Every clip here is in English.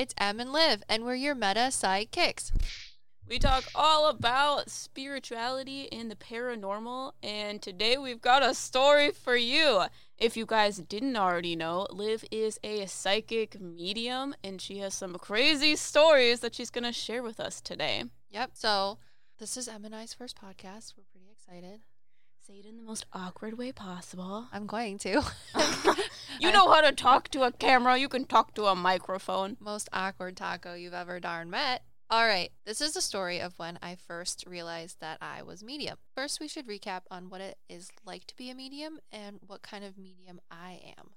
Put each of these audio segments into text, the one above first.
It's Em and Liv, and we're your meta sidekicks. We talk all about spirituality and the paranormal, and today we've got a story for you. If you guys didn't already know, Liv is a psychic medium, and she has some crazy stories that she's going to share with us today. Yep. So this is Em and I's first podcast. We're pretty excited. Say it in the most awkward way possible. I'm going to. you know how to talk to a camera, you can talk to a microphone. Most awkward taco you've ever darn met. All right, this is the story of when I first realized that I was medium. First, we should recap on what it is like to be a medium and what kind of medium I am.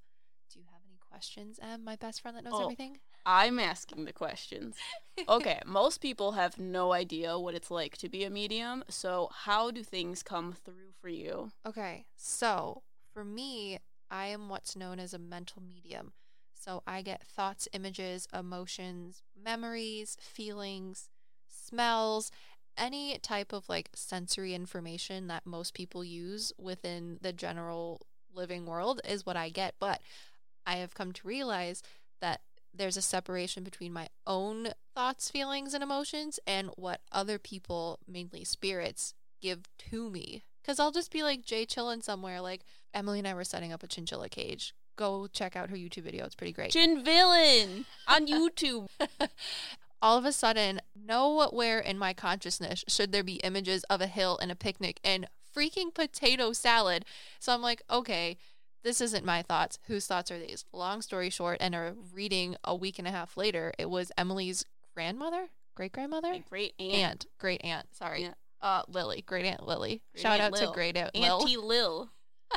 Do you have any questions, Em, my best friend that knows Oh. everything? I'm asking the questions. Okay, most people have no idea what it's like to be a medium, so how do things come through for you? Okay, so for me, I am what's known as a mental medium. So I get thoughts, images, emotions, memories, feelings, smells, any type of like sensory information that most people use within the general living world is what I get. But I have come to realize that there's a separation between my own thoughts, feelings, and emotions and what other people, mainly spirits, give to me. Because I'll just be like Jay chilling somewhere. Like Emily and I were setting up a chinchilla cage. Go check out her YouTube video. It's pretty great. Chin Villain on YouTube. All of a sudden, nowhere in my consciousness should there be images of a hill and a picnic and freaking potato salad. So I'm like, okay, this isn't my thoughts. Whose thoughts are these? Long story short, and a reading a week and a half later, it was Emily's grandmother, great grandmother, great aunt. aunt, great aunt. Sorry, Yeah. uh, Lily, great aunt Lily. Great Shout Aunt out Lil. to great aunt Lil. Auntie Lil.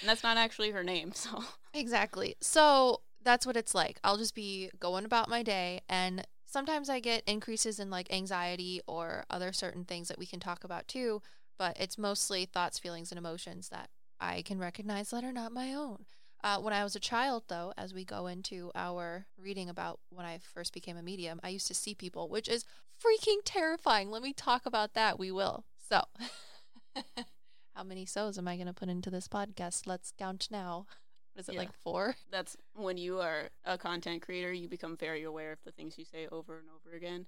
and that's not actually her name, so. Exactly. So that's what it's like. I'll just be going about my day and sometimes I get increases in like anxiety or other certain things that we can talk about too, but it's mostly thoughts, feelings, and emotions that I can recognize that are not my own. Uh, when I was a child, though, as we go into our reading about when I first became a medium, I used to see people, which is freaking terrifying. Let me talk about that. We will. So, how many so's am I going to put into this podcast? Let's count now. What is it, Yeah. like four? That's when you are a content creator, you become very aware of the things you say over and over again.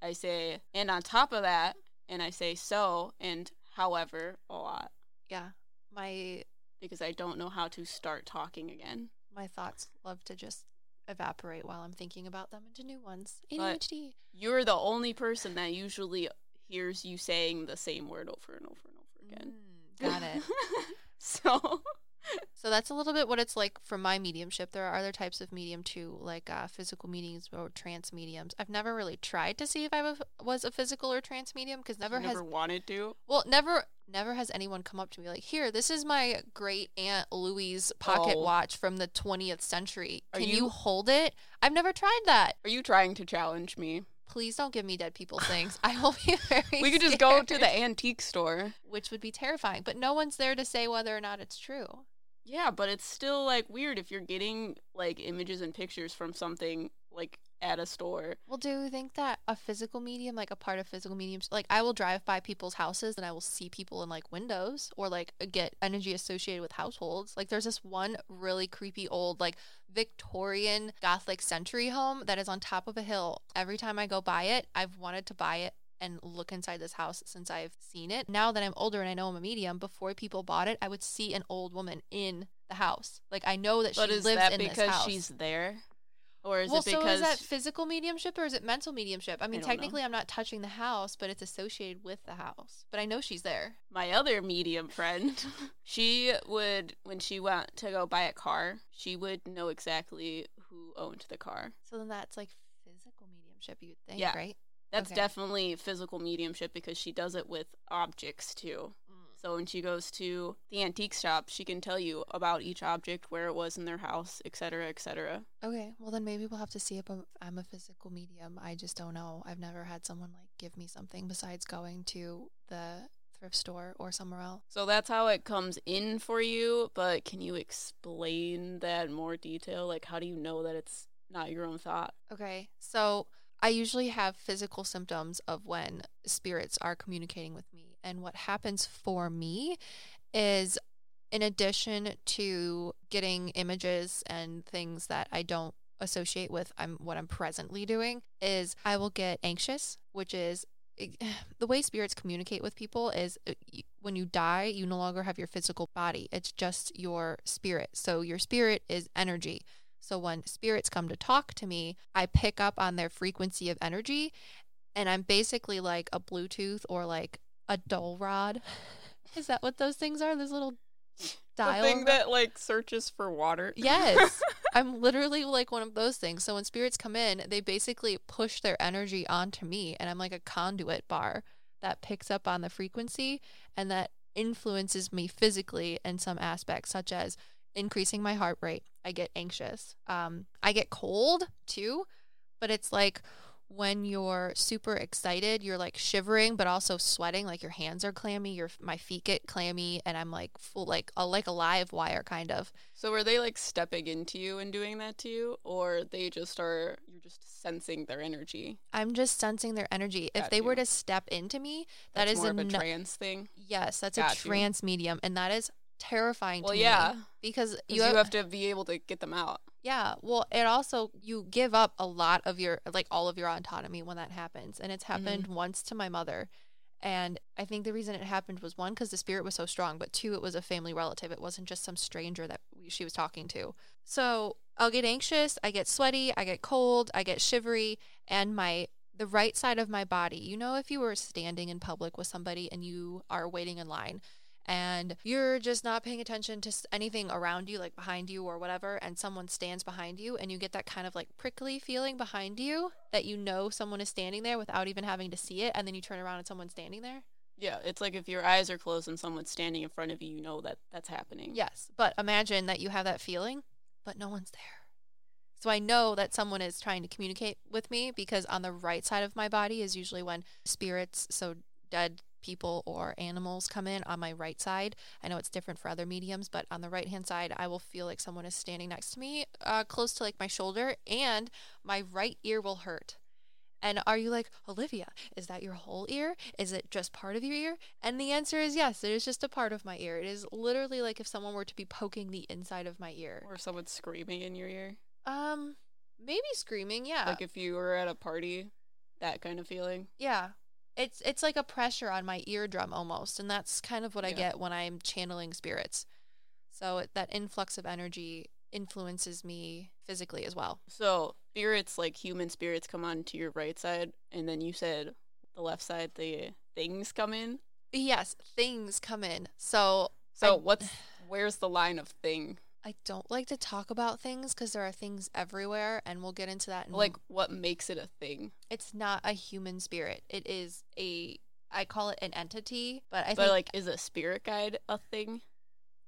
I say, and on top of that, and I say so and however a lot Yeah. My because I don't know how to start talking again. my thoughts love to just evaporate while I'm thinking about them into new ones. But- You're the only person that usually hears you saying the same word over and over and over again. Mm, got it. so, So that's a little bit what it's like for my mediumship. There are other types of medium too, like uh, physical mediums or trance mediums. I've never really tried to see if I was a physical or trance medium because never has never wanted to. well never never has anyone come up to me like here this is my great aunt Louise pocket Oh. watch from the 20th century. Can you you- hold it? I've never tried that. Are you trying to challenge me? Please don't give me dead people things. I will be very. We could just go to the antique store. which would be terrifying. But no one's there to say whether or not it's true. Yeah, but it's still like weird if you're getting like images and pictures from something like at a store. Well, do you think that a physical medium, like a part of physical mediums, like I will drive by people's houses and I will see people in like windows or like get energy associated with households? Like there's this one really creepy old like Victorian Gothic century home that is on top of a hill. Every time I go by it, I've wanted to buy it and look inside this house since I've seen it. Now that I'm older and I know I'm a medium, before people bought it, I would see an old woman in the house. Like I know that But she lives that in this because house. she's there? Or is well, it because so is that physical mediumship or is it mental mediumship? I mean, know. technically, I'm not touching the house, but it's associated with the house. But I know she's there. my other medium friend, she would when she went to go buy a car, she would know exactly who owned the car. So then that's like physical mediumship, you'd think, Yeah. right? That's Okay. definitely physical mediumship because she does it with objects too. Mm. So when she goes to the antique shop, she can tell you about each object, where it was in their house, etc., etc. Okay, well then maybe we'll have to see if I'm- I'm a physical medium. I just don't know. I've never had someone like give me something besides going to the thrift store or somewhere else. So that's how it comes in for you, but can you explain that in more detail? Like how do you know that it's not your own thought? Okay, so I usually have physical symptoms of when spirits are communicating with me. And what happens for me is, in addition to getting images and things that I don't associate with I'm what I'm presently doing is I will get anxious, which is the way spirits communicate with people is uh, when you die, you no longer have your physical body. It's just your spirit. So your spirit is energy. So when spirits come to talk to me, I pick up on their frequency of energy and I'm basically like a Bluetooth or like a dole rod. Is that what those things are? Those little dial the thing that like searches for water. Yes. I'm literally like one of those things. So when spirits come in, they basically push their energy onto me and I'm like a conduit bar that picks up on the frequency and that influences me physically in some aspects such as increasing my heart rate. I get anxious. Um I get cold too, but it's like when you're super excited, you're like shivering but also sweating, like your hands are clammy, your my feet get clammy and I'm like full like a like a live wire kind of. So are they like stepping into you and doing that to you or they just are you're just sensing their energy? I'm just sensing their energy. if Got they were to step into me, that That's is more of a trance thing. yes, that's Got a you. trance medium and that is terrifying Well, to yeah. me because 'Cause you You have, have to be able to get them out. yeah, well, it also you give up a lot of your like all of your autonomy when that happens and it's Mm-hmm. happened once to my mother. And I think the reason it happened was one because the spirit was so strong, but two, it was a family relative. It wasn't just some stranger that we, she was talking to. So I'll get anxious, I get sweaty, I get cold, I get shivery, and my the right side of my body. You know, if you were standing in public with somebody and you are waiting in line and you're just not paying attention to anything around you, like behind you or whatever, and someone stands behind you, and you get that kind of like prickly feeling behind you that you know someone is standing there without even having to see it, and then you turn around and someone's standing there. Yeah, it's like if your eyes are closed and someone's standing in front of you, you know that that's happening. Yes, but imagine that you have that feeling, but no one's there. So I know that someone is trying to communicate with me because on the right side of my body is usually when spirits, so dead people or animals come in on my right side. I know it's different for other mediums, but on the right hand side, I will feel like someone is standing next to me, uh, close to like my shoulder, and my right ear will hurt. And are you like, Olivia, is that your whole ear? Is it just part of your ear? And the answer is yes, it is just a part of my ear. It is literally like if someone were to be poking the inside of my ear. Or if someone's screaming in your ear. Um, maybe screaming, yeah. Like if you were at a party, that kind of feeling. yeah. It's it's like a pressure on my eardrum almost, and that's kind of what I get when I'm channeling spirits. So that influx of energy influences me physically as well. So spirits, like human spirits, come on to your right side, and then you said the left side, the things come in. Yes, things come in. So So I- what's where's the line of thing? I don't like to talk about things because there are things everywhere, and we'll get into that. In Like what makes it a thing? it's not a human spirit. It is a I call it an entity, but I but like, is a spirit guide a thing,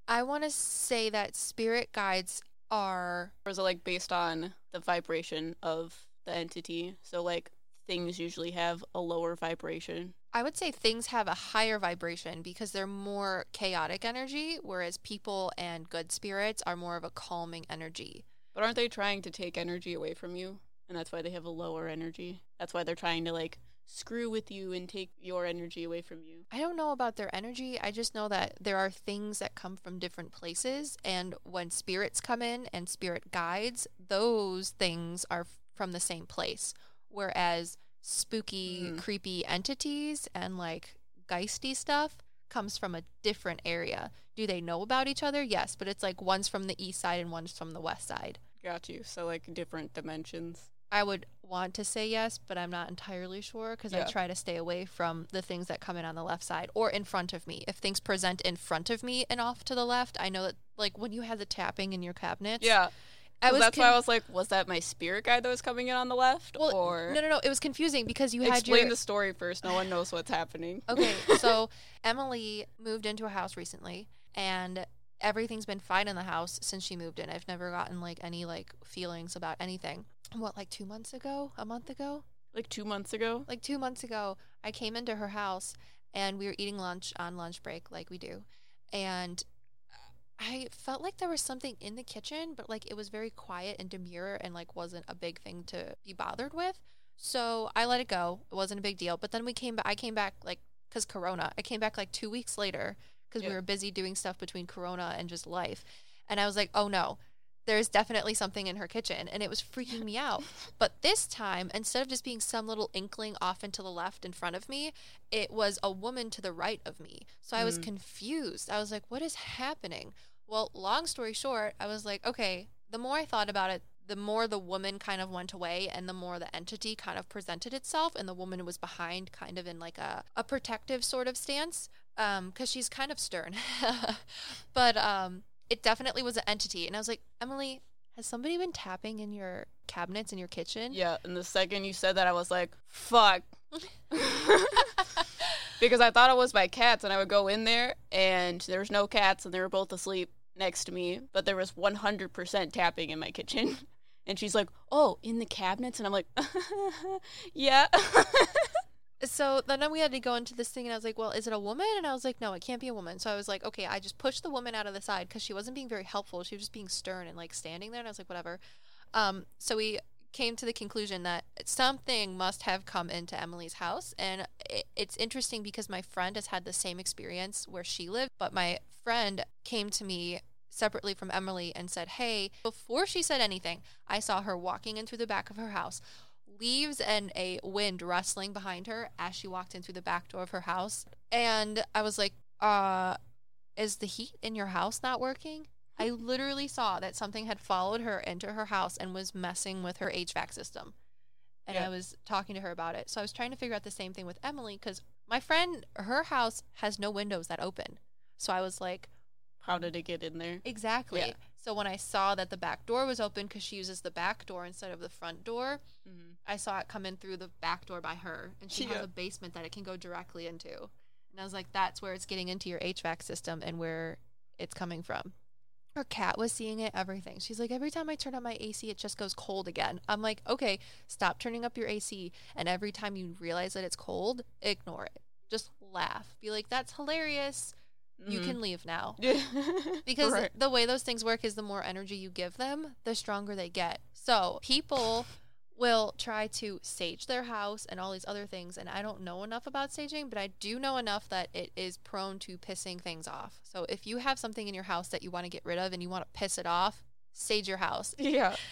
I want to say that spirit guides are or is it like based on the vibration of the entity? So like things usually have a lower vibration. I would say things have a higher vibration because they're more chaotic energy, whereas people and good spirits are more of a calming energy. But aren't they trying to take energy away from you? And that's why they have a lower energy. That's why they're trying to like screw with you and take your energy away from you. I don't know about their energy. I just know that there are things that come from different places. And when spirits come in and spirit guides, those things are from the same place. Whereas spooky, Mm. creepy entities and like geisty stuff comes from a different area. Do they know about each other? Yes, but it's like one's from the east side and one's from the west side. Got you. So like different dimensions. I would want to say yes, but I'm not entirely sure because I try to stay away from the things that come in on the left side or in front of me. If things present in front of me and off to the left, I know that like when you had the tapping in your cabinets. Yeah. I oh, was that's con- why I was like, was that my spirit guide that was coming in on the left? well, or no, no, no. It was confusing because you had explain your the story first. No one knows what's happening. Okay, so Emily moved into a house recently and everything's been fine in the house since she moved in. I've never gotten like any like feelings about anything. What, like 2 months ago? A month ago? Like two months ago. like two months ago, I came into her house and we were eating lunch on lunch break, like we do. And I felt like there was something in the kitchen, but like it was very quiet and demure and like wasn't a big thing to be bothered with. So I let it go. It wasn't a big deal. But then we came back, I came back like, because Corona, I came back like two weeks later because we were busy doing stuff between Corona and just life. And I was like, oh no, there's definitely something in her kitchen and it was freaking me out. But this time, instead of just being some little inkling off and to the left in front of me, it was a woman to the right of me. So I was Mm. confused. I was like, what is happening? Well, long story short, I was like, okay, the more I thought about it, the more the woman kind of went away and the more the entity kind of presented itself and the woman was behind kind of in like a, a protective sort of stance um because she's kind of stern but um it definitely was an entity and i was like emily has somebody been tapping in your cabinets in your kitchen Yeah, and the second you said that, I was like, fuck. because I thought it was my cats, and I would go in there, and there was no cats, and they were both asleep next to me, but there was 100% tapping in my kitchen. And she's like, oh, in the cabinets? And I'm like, yeah. So then we had to go into this thing and i was like well is it a woman? And i was like no it can't be a woman. So i was like okay i just pushed the woman out of the side because she wasn't being very helpful. She was just being stern and like standing there. And i was like whatever. Um so we came to the conclusion that something must have come into emily's house. And it, it's interesting because my friend has had the same experience where she lived but my friend came to me separately from emily and said hey before she said anything i saw her walking in through the back of her house leaves and a wind rustling behind her as she walked in through the back door of her house. And I was like, uh, is the heat in your house not working? I literally saw that something had followed her into her house and was messing with her HVAC system. And Yeah. I was talking to her about it. So I was trying to figure out the same thing with Emily because my friend, her house has no windows that open. So I was like, How did it get in there? exactly. Yeah. So when I saw that the back door was open because she uses the back door instead of the front door, Mm-hmm. I saw it come in through the back door by her, and she has a basement that it can go directly into. And I was like, that's where it's getting into your HVAC system and where it's coming from. Her cat was seeing it, everything. She's like, every time I turn on my AC, it just goes cold again. I'm like, okay, stop turning up your AC. And every time you realize that it's cold, ignore it. Just laugh. Be like, that's hilarious. You can mm-hmm. leave now. Because Right. the way those things work is the more energy you give them, the stronger they get. So people will try to sage their house and all these other things. And I don't know enough about saging, but I do know enough that it is prone to pissing things off. So if you have something in your house that you want to get rid of and you want to piss it off, sage your house. Yeah.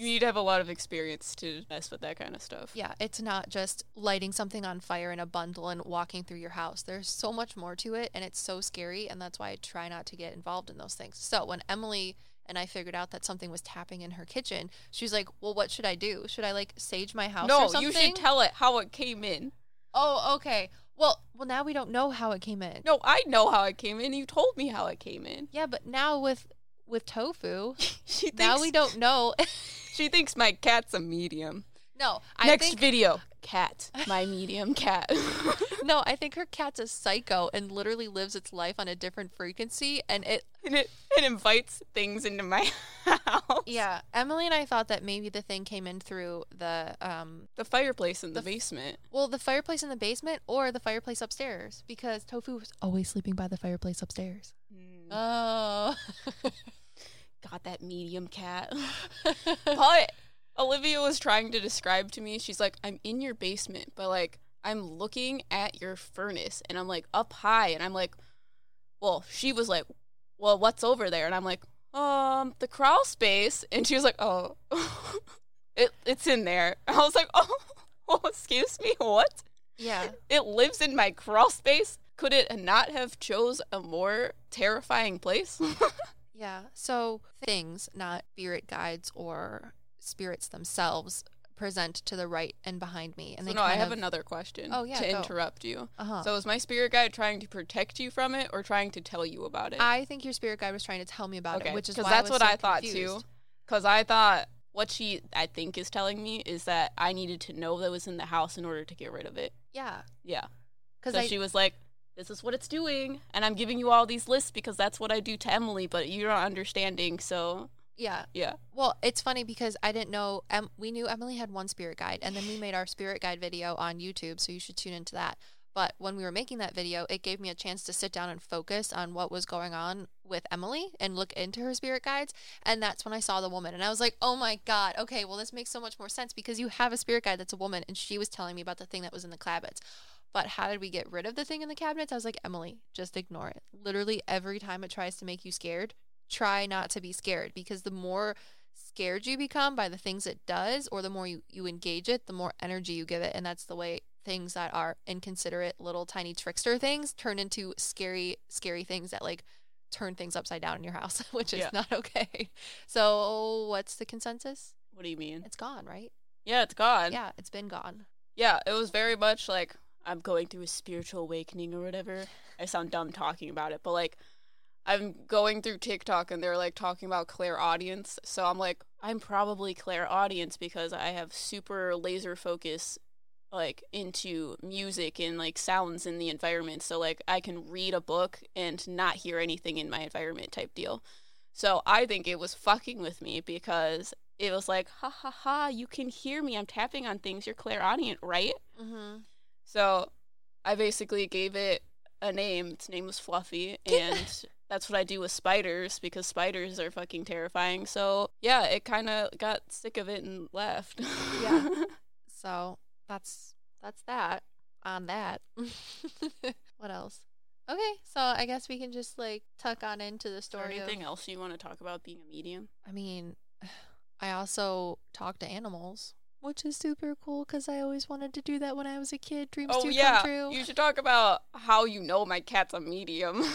You need to have a lot of experience to mess with that kind of stuff. Yeah, it's not just lighting something on fire in a bundle and walking through your house. There's so much more to it, and it's so scary, and that's why I try not to get involved in those things. So when Emily and I figured out that something was tapping in her kitchen, she was like, "Well, what should I do? Should I like sage my house or No, something?" you should tell it how it came in. oh, okay. Well, well, now we don't know how it came in. No, I know how it came in. You told me how it came in. Yeah, but now with with tofu, She thinks, now we don't know. She thinks my cat's a medium. no, I Next think video, cat, my medium cat. no, I think her cat's a psycho and literally lives its life on a different frequency, and it and it it invites things into my house. Yeah, Emily and I thought that maybe the thing came in through the um The fireplace in the, The f- basement. well, the fireplace in the basement or the fireplace upstairs because Tofu was always sleeping by the fireplace upstairs. Oh. Got that medium cat. but Olivia was trying to describe to me, she's like, I'm in your basement, but like, I'm looking at your furnace and I'm like up high and I'm like, well, she was like, well, what's over there? And I'm like, um, the crawl space. And she was like, oh, it, it's in there. I was like, oh, oh, excuse me, what? yeah. It lives in my crawl space. Could it not have chose a more terrifying place? Yeah. So things, not spirit guides or spirits themselves, present to the right and behind me, and so they no, I have of, another question. Oh, yeah, to go. interrupt you. Uh-huh. So is my spirit guide trying to protect you from it or trying to tell you about it? I think your spirit guide was trying to tell me about okay, it, which is 'cause why that's I was what so I thought too. Because I thought what she I think is telling me is that I needed to know that was in the house in order to get rid of it. Yeah, Yeah. because So I she was like, "This is what it's doing," and I'm giving you all these lists because that's what I do to Emily, but you're not understanding. So yeah. yeah. Well, it's funny because I didn't know. Em- we knew Emily had one spirit guide, and then we made our spirit guide video on YouTube, so you should tune into that. But when we were making that video, it gave me a chance to sit down and focus on what was going on with Emily and look into her spirit guides. And that's when I saw the woman. And I was like, oh my God, okay, well, this makes so much more sense because you have a spirit guide that's a woman. And she was telling me about the thing that was in the cabinets. But how did we get rid of the thing in the cabinets? I was like, Emily, just ignore it. Literally every time it tries to make you scared, try not to be scared because the more scared you become by the things it does or the more you, you engage it, the more energy you give it. And that's the way things that are inconsiderate little tiny trickster things turn into scary, scary things that like turn things upside down in your house, which is Yeah. not okay. So what's the consensus? What do you mean? It's gone, right? Yeah, it's gone. Yeah, it's been gone. Yeah, it was very much like I'm going through a spiritual awakening or whatever. I sound dumb talking about it, but like I'm going through TikTok and they're like talking about clairaudience. So I'm like, I'm probably clairaudience because I have super laser focus like into music and like sounds in the environment. So like I can read a book and not hear anything in my environment type deal. So I think it was fucking with me because it was like, ha ha ha, you can hear me. I'm tapping on things. You're clairaudient, right? Mm-hmm. So I basically gave it a name. Its name was Fluffy, and that's what I do with spiders because spiders are fucking terrifying. So yeah, it kind of got sick of it and left. Yeah. So that's that's that on that. what else? Okay, so I guess we can just like tuck on into the Is there story. anything of, else you want to talk about being a medium? I mean, I also talk to animals, which is super cool because I always wanted to do that when I was a kid. Dreams Oh do yeah, come true. you should talk about how you know my cat's a medium.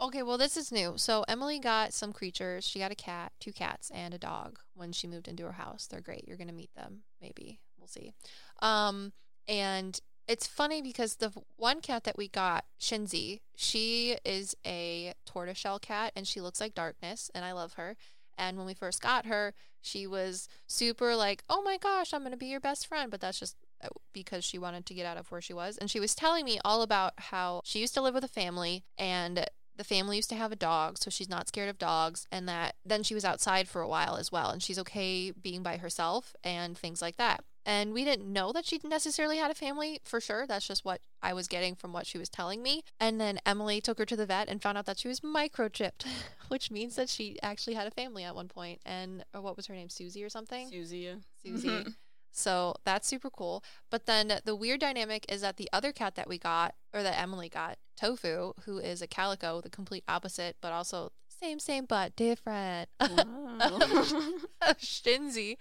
Okay, well, this is new. So Emily got some creatures. She got a cat, two cats, and a dog when she moved into her house. They're great. You're gonna meet them, maybe. We'll see. Um, and it's funny because the one cat that we got, Shinzi, she is a tortoiseshell cat, and she looks like darkness, and I love her. And when we first got her, she was super like, "Oh my gosh, I'm gonna be your best friend," but that's just uh, because she wanted to get out of where she was. And she was telling me all about how she used to live with a family and the family used to have a dog, so she's not scared of dogs. And that then she was outside for a while as well. And she's okay being by herself and things like that. And we didn't know that she necessarily had a family for sure. That's just what I was getting from what she was telling me. And then Emily took her to the vet and found out that she was microchipped, which means that she actually had a family at one point. And or what was her name? Susie or something? Susie. yeah. Susie. Mm-hmm. So that's super cool. But then the weird dynamic is that the other cat that we got, or that Emily got, Tofu, who is a calico, the complete opposite, but also same, same, but different. Wow.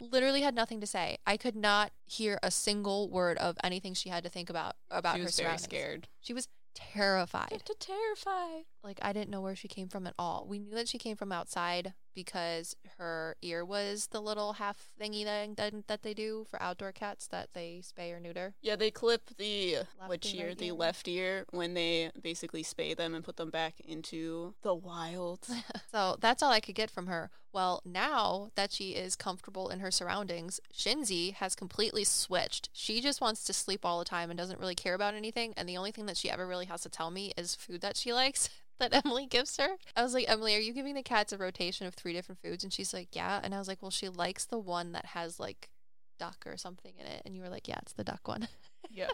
Literally had nothing to say. I could not hear a single word of anything she had to think about about she her was very surroundings. scared. She was terrified. To terrified. Like I didn't know where she came from at all. We knew that she came from outside because her ear was the little half thingy that that, they do for outdoor cats that they spay or neuter. Yeah, they clip the Left which ear? right The ear. left ear when they basically spay them and put them back into the wild. So that's all I could get from her. Well, now that she is comfortable in her surroundings, Shinzi has completely switched. She just wants to sleep all the time and doesn't really care about anything. And the only thing that she ever really has to tell me is food that she likes that Emily gives her. I was like, Emily, are you giving the cats a rotation of three different foods? And she's like, yeah. And I was like, well, she likes the one that has like duck or something in it. And you were like, yeah, it's the duck one. yeah.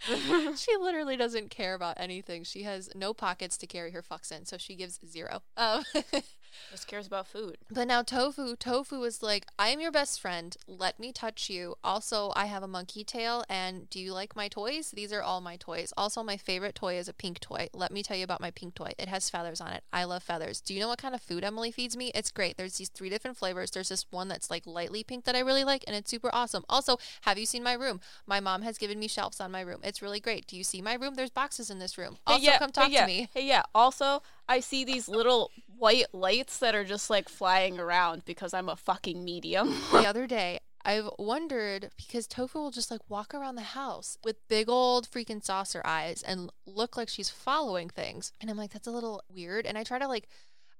she literally doesn't care about anything. She has no pockets to carry her fucks in, so she gives zero. Um, Just cares about food. But now Tofu, Tofu is like, I am your best friend. Let me touch you. Also, I have a monkey tail, and do you like my toys? These are all my toys. Also, my favorite toy is a pink toy. Let me tell you about my pink toy. It has feathers on it. I love feathers. Do you know what kind of food Emily feeds me? It's great. There's these three different flavors. There's this one that's like lightly pink that I really like, and it's super awesome. Also, have you seen my room? My mom has given me shelves on my room. It's really great. Do you see my room? There's boxes in this room. Hey, Also, yeah, come hey, talk yeah, to me. Hey, yeah. Also, I see these little white lights that are just like flying around because I'm a fucking medium. the other day I've wondered because Tofu will just like walk around the house with big old freaking saucer eyes and look like she's following things. And I'm like, that's a little weird. And I try to like,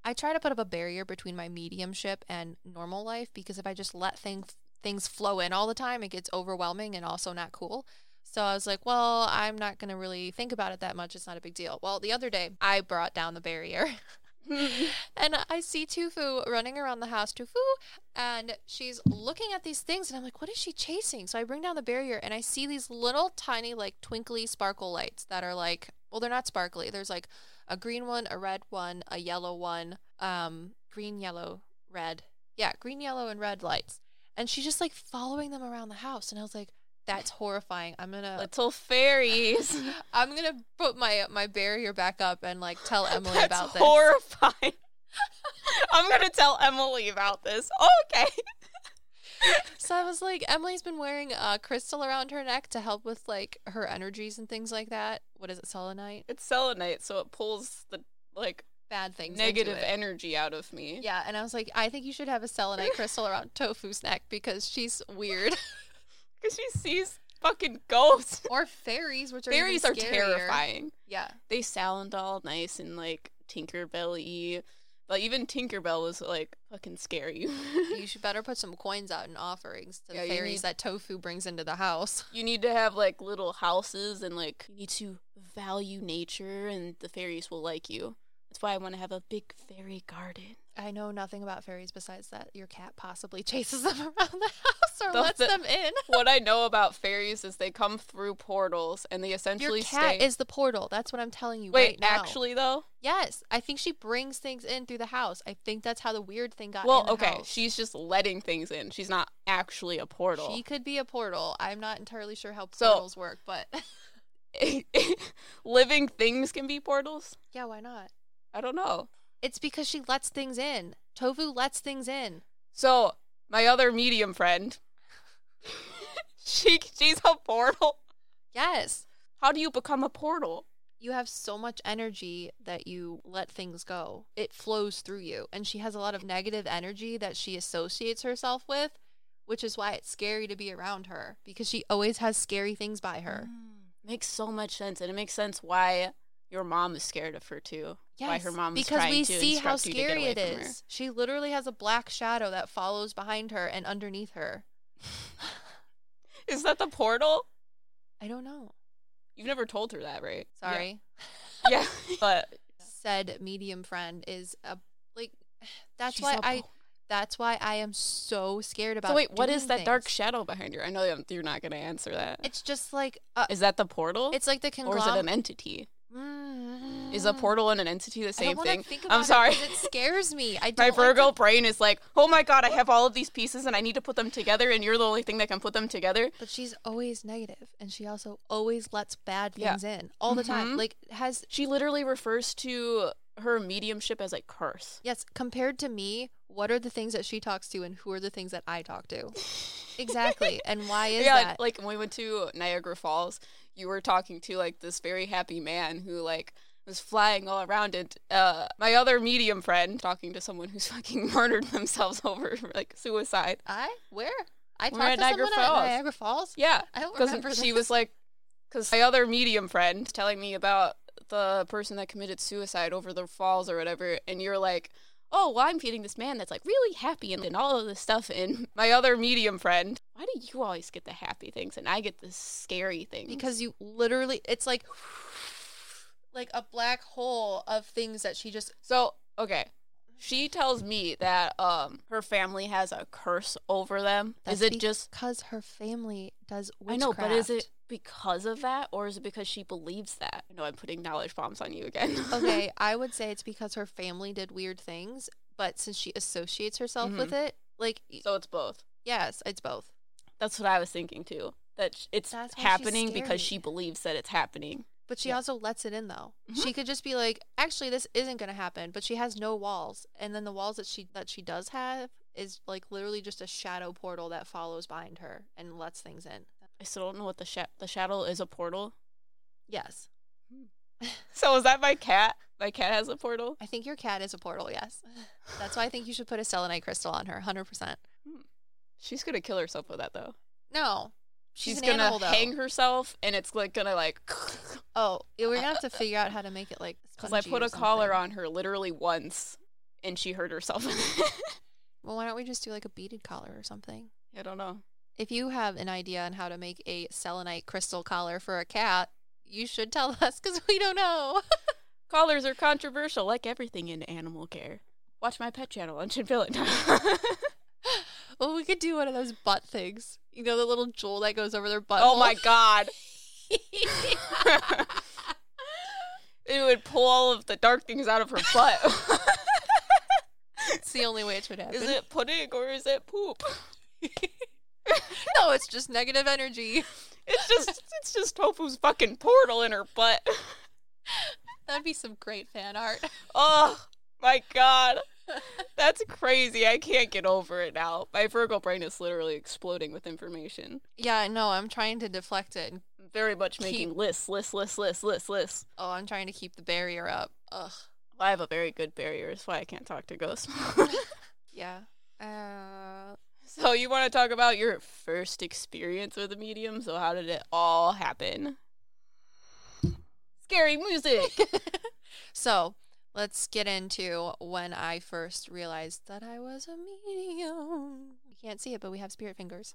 I try to put up a barrier between my mediumship and normal life because if I just let things things flow in all the time, it gets overwhelming and also not cool. So I was like, well, I'm not going to really think about it that much. It's not a big deal. Well, the other day, I brought down the barrier. and I see Tofu running around the house, Tofu, and she's looking at these things, and I'm like, what is she chasing? So I bring down the barrier, and I see these little tiny, like, twinkly sparkle lights that are like, well, they're not sparkly. There's like a green one, a red one, a yellow one, um, green, yellow, red. Yeah, green, yellow, and red lights. And she's just like following them around the house, and I was like, that's horrifying. I'm gonna Little fairies. I'm gonna put my my barrier back up and like tell Emily That's about this. horrifying. I'm gonna tell Emily about this. Okay. So I was like, Emily's been wearing a crystal around her neck to help with like her energies and things like that. What is it, selenite? It's selenite, so it pulls the like Bad things. negative energy out of me. Yeah, and I was like, I think you should have a selenite crystal around Tofu's neck because she's weird. Because she sees fucking ghosts. or fairies, which are Fairies are terrifying. Yeah, They sound all nice and like Tinkerbell-y. But even Tinkerbell was like fucking scary. you should better put some coins out in offerings to Yeah, the fairies need- that Tofu brings into the house. you need to have like little houses and like you need to value nature and the fairies will like you. That's why I want to have a big fairy garden. I know nothing about fairies besides that your cat possibly chases them around the house or The- lets the- them in. what I know about fairies is they come through portals and they essentially Your cat stay. is the portal. That's what I'm telling you Wait, right now. actually though? yes, I think she brings things in through the house. I think that's how the weird thing got Well, in the okay, house. she's just letting things in. She's not actually a portal. She could be a portal. I'm not entirely sure how So- portals work, but Living things can be portals? yeah, why not? I don't know. It's because she lets things in. Tofu lets things in. So, my other medium friend, she she's a portal. Yes. How do you become a portal? You have so much energy that you let things go. It flows through you. And she has a lot of negative energy that she associates herself with, which is why it's scary to be around her because she always has scary things by her. Mm, makes so much sense, and it makes sense why your mom is scared of her too. why her mom is because we to see how instruct you to get scary it is. her. She literally has a black shadow that follows behind her and underneath her. Is that the portal? I don't know. You've never told her that, right? Sorry. Yeah, yeah. but Said medium friend is a like that's she's why a I po- that's why I am so scared about So wait, what is doing that dark shadow behind her? I know you're- you're not going to answer that. It's just like uh, Is that the portal? it's like the or is it an entity? Mm. Is a portal and an entity the I same don't thing? Think I'm sorry. It, it scares me. I don't My like Virgo brain is like, oh my god, I have all of these pieces and I need to put them together, and you're the only thing that can put them together. but she's always negative, and she also always lets bad Yeah. things in all the time. Mhm. Like has She literally refers to her mediumship as a curse. yes. Compared to me, what are the things that she talks to, and who are the things that I talk to? Exactly, and why is yeah, that? like when we went to Niagara Falls, you were talking to like this very happy man who like was flying all around it. Uh, my other medium friend talking to someone who's fucking murdered themselves over like suicide. I where I We're talked at to Niagara someone Falls. at Niagara Falls. Yeah, I don't remember she this. was like, because my other medium friend telling me about the person that committed suicide over the falls or whatever, and you're like, oh, well, I'm feeding this man that's like really happy and, and all of this stuff. And my other medium friend, why do you always get the happy things and I get the scary things? because you literally it's like like a black hole of things that she just so okay. She tells me that um her family has a curse over them. is it just because her family does witchcraft? I know, but is it because of that or is it because she believes that? I know I'm putting knowledge bombs on you again. okay, I would say it's because her family did weird things, but since she associates herself with it, like so it's both. yes, it's both. That's what I was thinking too. That it's That's why she's happening because she believes that it's happening. But she Yeah. also lets it in though. Mhm. She could just be like, actually, this isn't gonna happen. But she has no walls, and then the walls that she that she does have is like literally just a shadow portal that follows behind her and lets things in. I still don't know what the sha- the shadow is a portal. Yes, So is that my cat? My cat has a portal. I think your cat is a portal. Yes, that's why I think you should put a selenite crystal on her. Hundred percent. Hmm. She's gonna kill herself with that though. No, she's, She's gonna animal hang herself, and it's like gonna like. Oh, yeah, we're gonna have to figure out how to make it like. Because I put a collar on her literally once, and she hurt herself. Well, why don't we just do like a beaded collar or something? I don't know. If you have an idea on how to make a selenite crystal collar for a cat, you should tell us because we don't know. Collars are controversial, like everything in animal care. Watch my pet channel on Chinfillet. well, we could do one of those butt things. You know, the little jewel that goes over their butt. oh my god. it would pull all of the dark things out of her butt. it's the only way it should happen. is it pudding or is it poop? No, it's just negative energy. It's just it's just Tofu's fucking portal in her butt. That'd be some great fan art. Oh my god. That's crazy. I can't get over it now. My Virgo brain is literally exploding with information. Yeah, no, I'm trying to deflect it. very much making lists, lists, lists, lists, lists, lists. Oh, I'm trying to keep the barrier up. Ugh. I have a very good barrier. That's why I can't talk to ghosts. Yeah. Uh, so you want to talk about your first experience with a medium? So how did it all happen? Scary music. so let's get into when I first realized that I was a medium. You can't see it, but we have spirit fingers.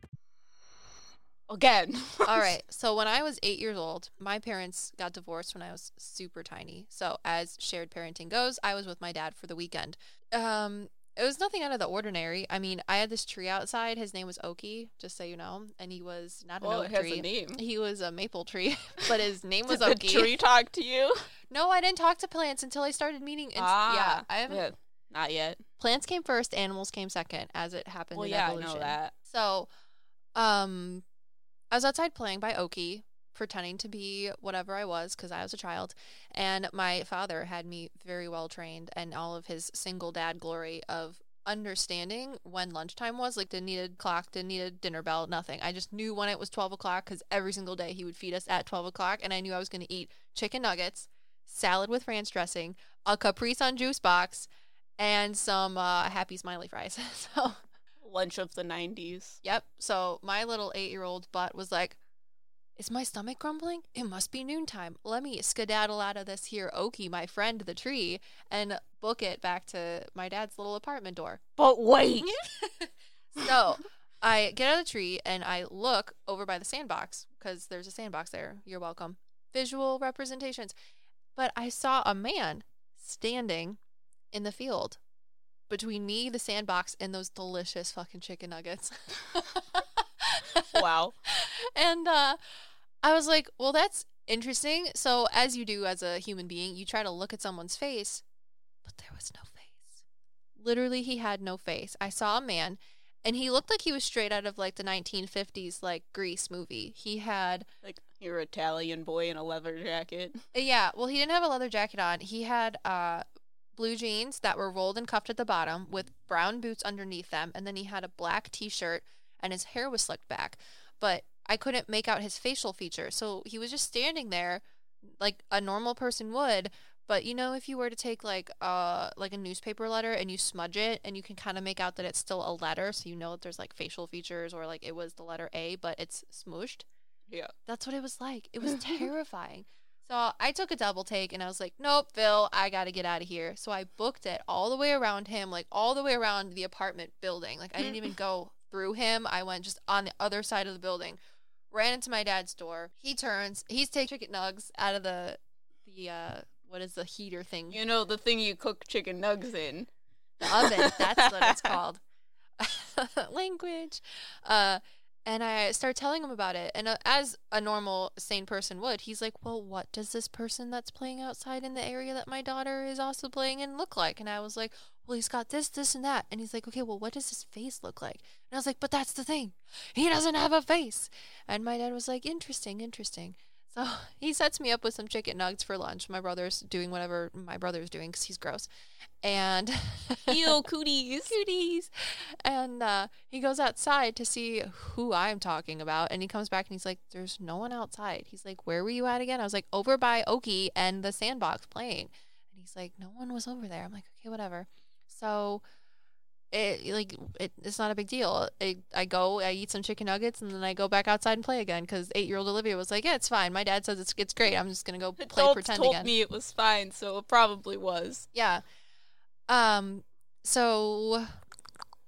Again. All right. So when I was eight years old, my parents got divorced when I was super tiny. So as shared parenting goes, I was with my dad for the weekend. Um, it was nothing out of the ordinary. I mean, I had this tree outside. His name was Oki, just so you know, and he was not an oak tree. a name. He was a maple tree, but his name was Did the Oki. tree talk to you? No, I didn't talk to plants until I started meeting. ins- ah, yeah, I haven't. yeah, not yet. Plants came first, animals came second, as it happened. Well, in yeah, evolution. I know that. So, um, I was outside playing by Oki, pretending to be whatever I was because I was a child, and my father had me very well trained, and all of his single dad glory of understanding when lunchtime was like didn't need a clock didn't need a dinner bell nothing. I just knew when it was 12 o'clock because every single day he would feed us at 12 o'clock and i knew i was going to eat chicken nuggets salad with ranch dressing a capri sun juice box and some uh, happy smiley fries. So Lunch of the 90s. Yep. So my little eight year old butt was like, Is my stomach grumbling? It must be noontime. Let me skedaddle out of this here Oki, my friend, the tree, and book it back to my dad's little apartment door. But wait. So I get out of the tree and I look over by the sandbox because there's a sandbox there. You're welcome. Visual representations. But I saw a man standing in the field between me, the sandbox, and those delicious fucking chicken nuggets. wow. and uh, I was like, well, that's interesting. So, as you do as a human being, you try to look at someone's face, but there was no face. Literally, he had no face. I saw a man, and he looked like he was straight out of like the 1950s, like Grease movie. He had, Like your Italian boy in a leather jacket. yeah, well, he didn't have a leather jacket on. He had uh, blue jeans that were rolled and cuffed at the bottom with brown boots underneath them, and then he had a black t shirt, and his hair was slicked back. But I couldn't make out his facial features. So he was just standing there like a normal person would. But you know, if you were to take like uh like a newspaper letter and you smudge it and you can kind of make out that it's still a letter, so you know that there's like facial features or like it was the letter A, but it's smooshed. Yeah. That's what it was like. It was terrifying. So I took a double take and I was like, nope, Phil, I got to get out of here. So I booked it all the way around him, like all the way around the apartment building. Like I didn't even go through him. I went just on the other side of the building, ran into my dad's door. He turns, he's taking chicken nugs out of the, the, uh, what is the heater thing? You know the thing you cook chicken nugs in. the oven. That's what it's called. Language. Uh, and I start telling him about it. And uh, as a normal, sane person would, he's like, Well, what does this person that's playing outside in the area that my daughter is also playing in look like? And I was like, Well, he's got this, this, and that. And he's like, Okay, well, what does his face look like? And I was like, But that's the thing. He doesn't have a face. And my dad was like, Interesting, interesting. So he sets me up with some chicken nuggets for lunch. My brother's doing whatever my brother's doing because he's gross. And Ew, cooties. cooties. And uh, he goes outside to see who I'm talking about. And he comes back and he's like, There's no one outside. He's like, Where were you at again? I was like, Over by Oki and the sandbox playing. And he's like, No one was over there. I'm like, Okay, whatever. So it like it, it's not a big deal. I, I go, I eat some chicken nuggets, and then I go back outside and play again. Because eight year old Olivia was like, "Yeah, it's fine." My dad says it's it's great. I'm just gonna go play Adults pretend told again. me it was fine, so it probably was. Yeah. Um so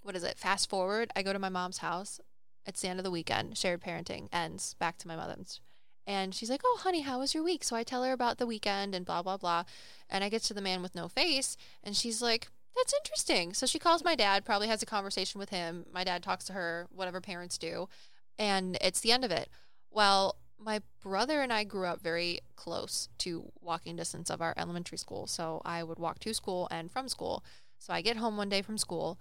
what is it? Fast forward, I go to my mom's house. It's the end of the weekend. Shared parenting ends back to my mother's. And she's like, "Oh, honey, how was your week?" So I tell her about the weekend and blah blah blah. And I get to the man with no face, and she's like, that's interesting. So she calls my dad, probably has a conversation with him. My dad talks to her, whatever parents do, and it's the end of it. Well, my brother and I grew up very close to walking distance of our elementary school. So I would walk to school and from school. So I get home one day from school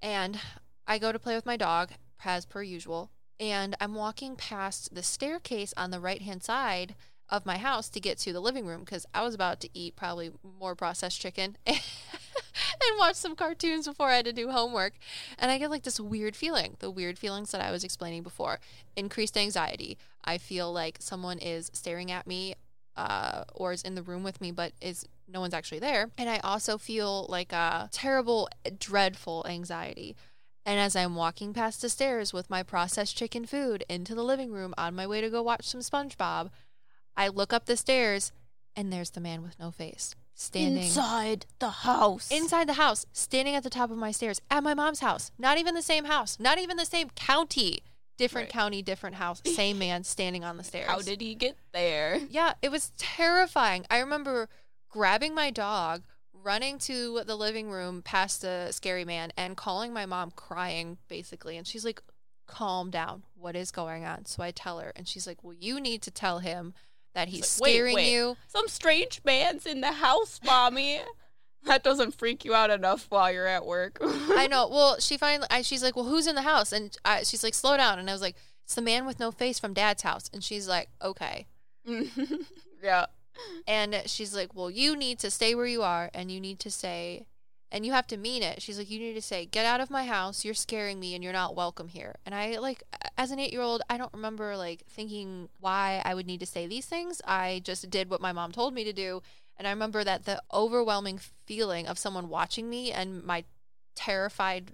and I go to play with my dog, as per usual. And I'm walking past the staircase on the right hand side of my house to get to the living room because I was about to eat probably more processed chicken and watch some cartoons before I had to do homework. And I get like this weird feeling the weird feelings that I was explaining before increased anxiety. I feel like someone is staring at me uh, or is in the room with me, but is no one's actually there. And I also feel like a terrible, dreadful anxiety. And as I'm walking past the stairs with my processed chicken food into the living room on my way to go watch some SpongeBob, I look up the stairs and there's the man with no face standing Inside the house. inside the house, standing at the top of my stairs at my mom's house. Not even the same house, not even the same county. Different Right. county, different house, same man standing on the stairs. How did he get there? Yeah, it was terrifying. I remember grabbing my dog, running to the living room past the scary man, and calling my mom, crying basically. And she's like, calm down. What is going on? So I tell her, and she's like, well, you need to tell him that he's like, wait, scaring wait. you. Some strange man's in the house, mommy. that doesn't freak you out enough while you're at work. I know. Well, she finally, I, she's like, well, who's in the house? And I, she's like, slow down. And I was like, it's the man with no face from dad's house. And she's like, okay. yeah. And she's like, well, you need to stay where you are and you need to say, and you have to mean it. She's like, you need to say, get out of my house. You're scaring me and you're not welcome here. And I, like, as an eight year old, I don't remember, like, thinking why I would need to say these things. I just did what my mom told me to do. And I remember that the overwhelming feeling of someone watching me and my terrified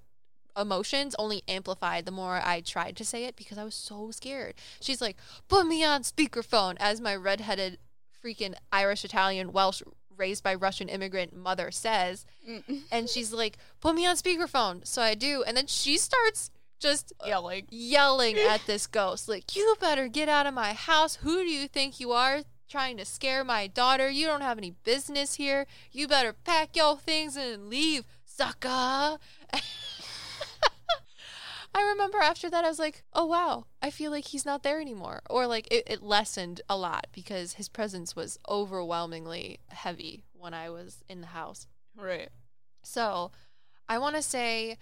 emotions only amplified the more I tried to say it because I was so scared. She's like, put me on speakerphone as my redheaded freaking Irish, Italian, Welsh, raised by Russian immigrant mother says. Mm. And she's like, put me on speakerphone. So I do. And then she starts just Yelling. yelling at this ghost, like, you better get out of my house. Who do you think you are? Trying to scare my daughter. You don't have any business here. You better pack your things and leave, sucker. I remember after that, I was like, oh wow, I feel like he's not there anymore. Or like it, it lessened a lot because his presence was overwhelmingly heavy when I was in the house. Right. So I want to say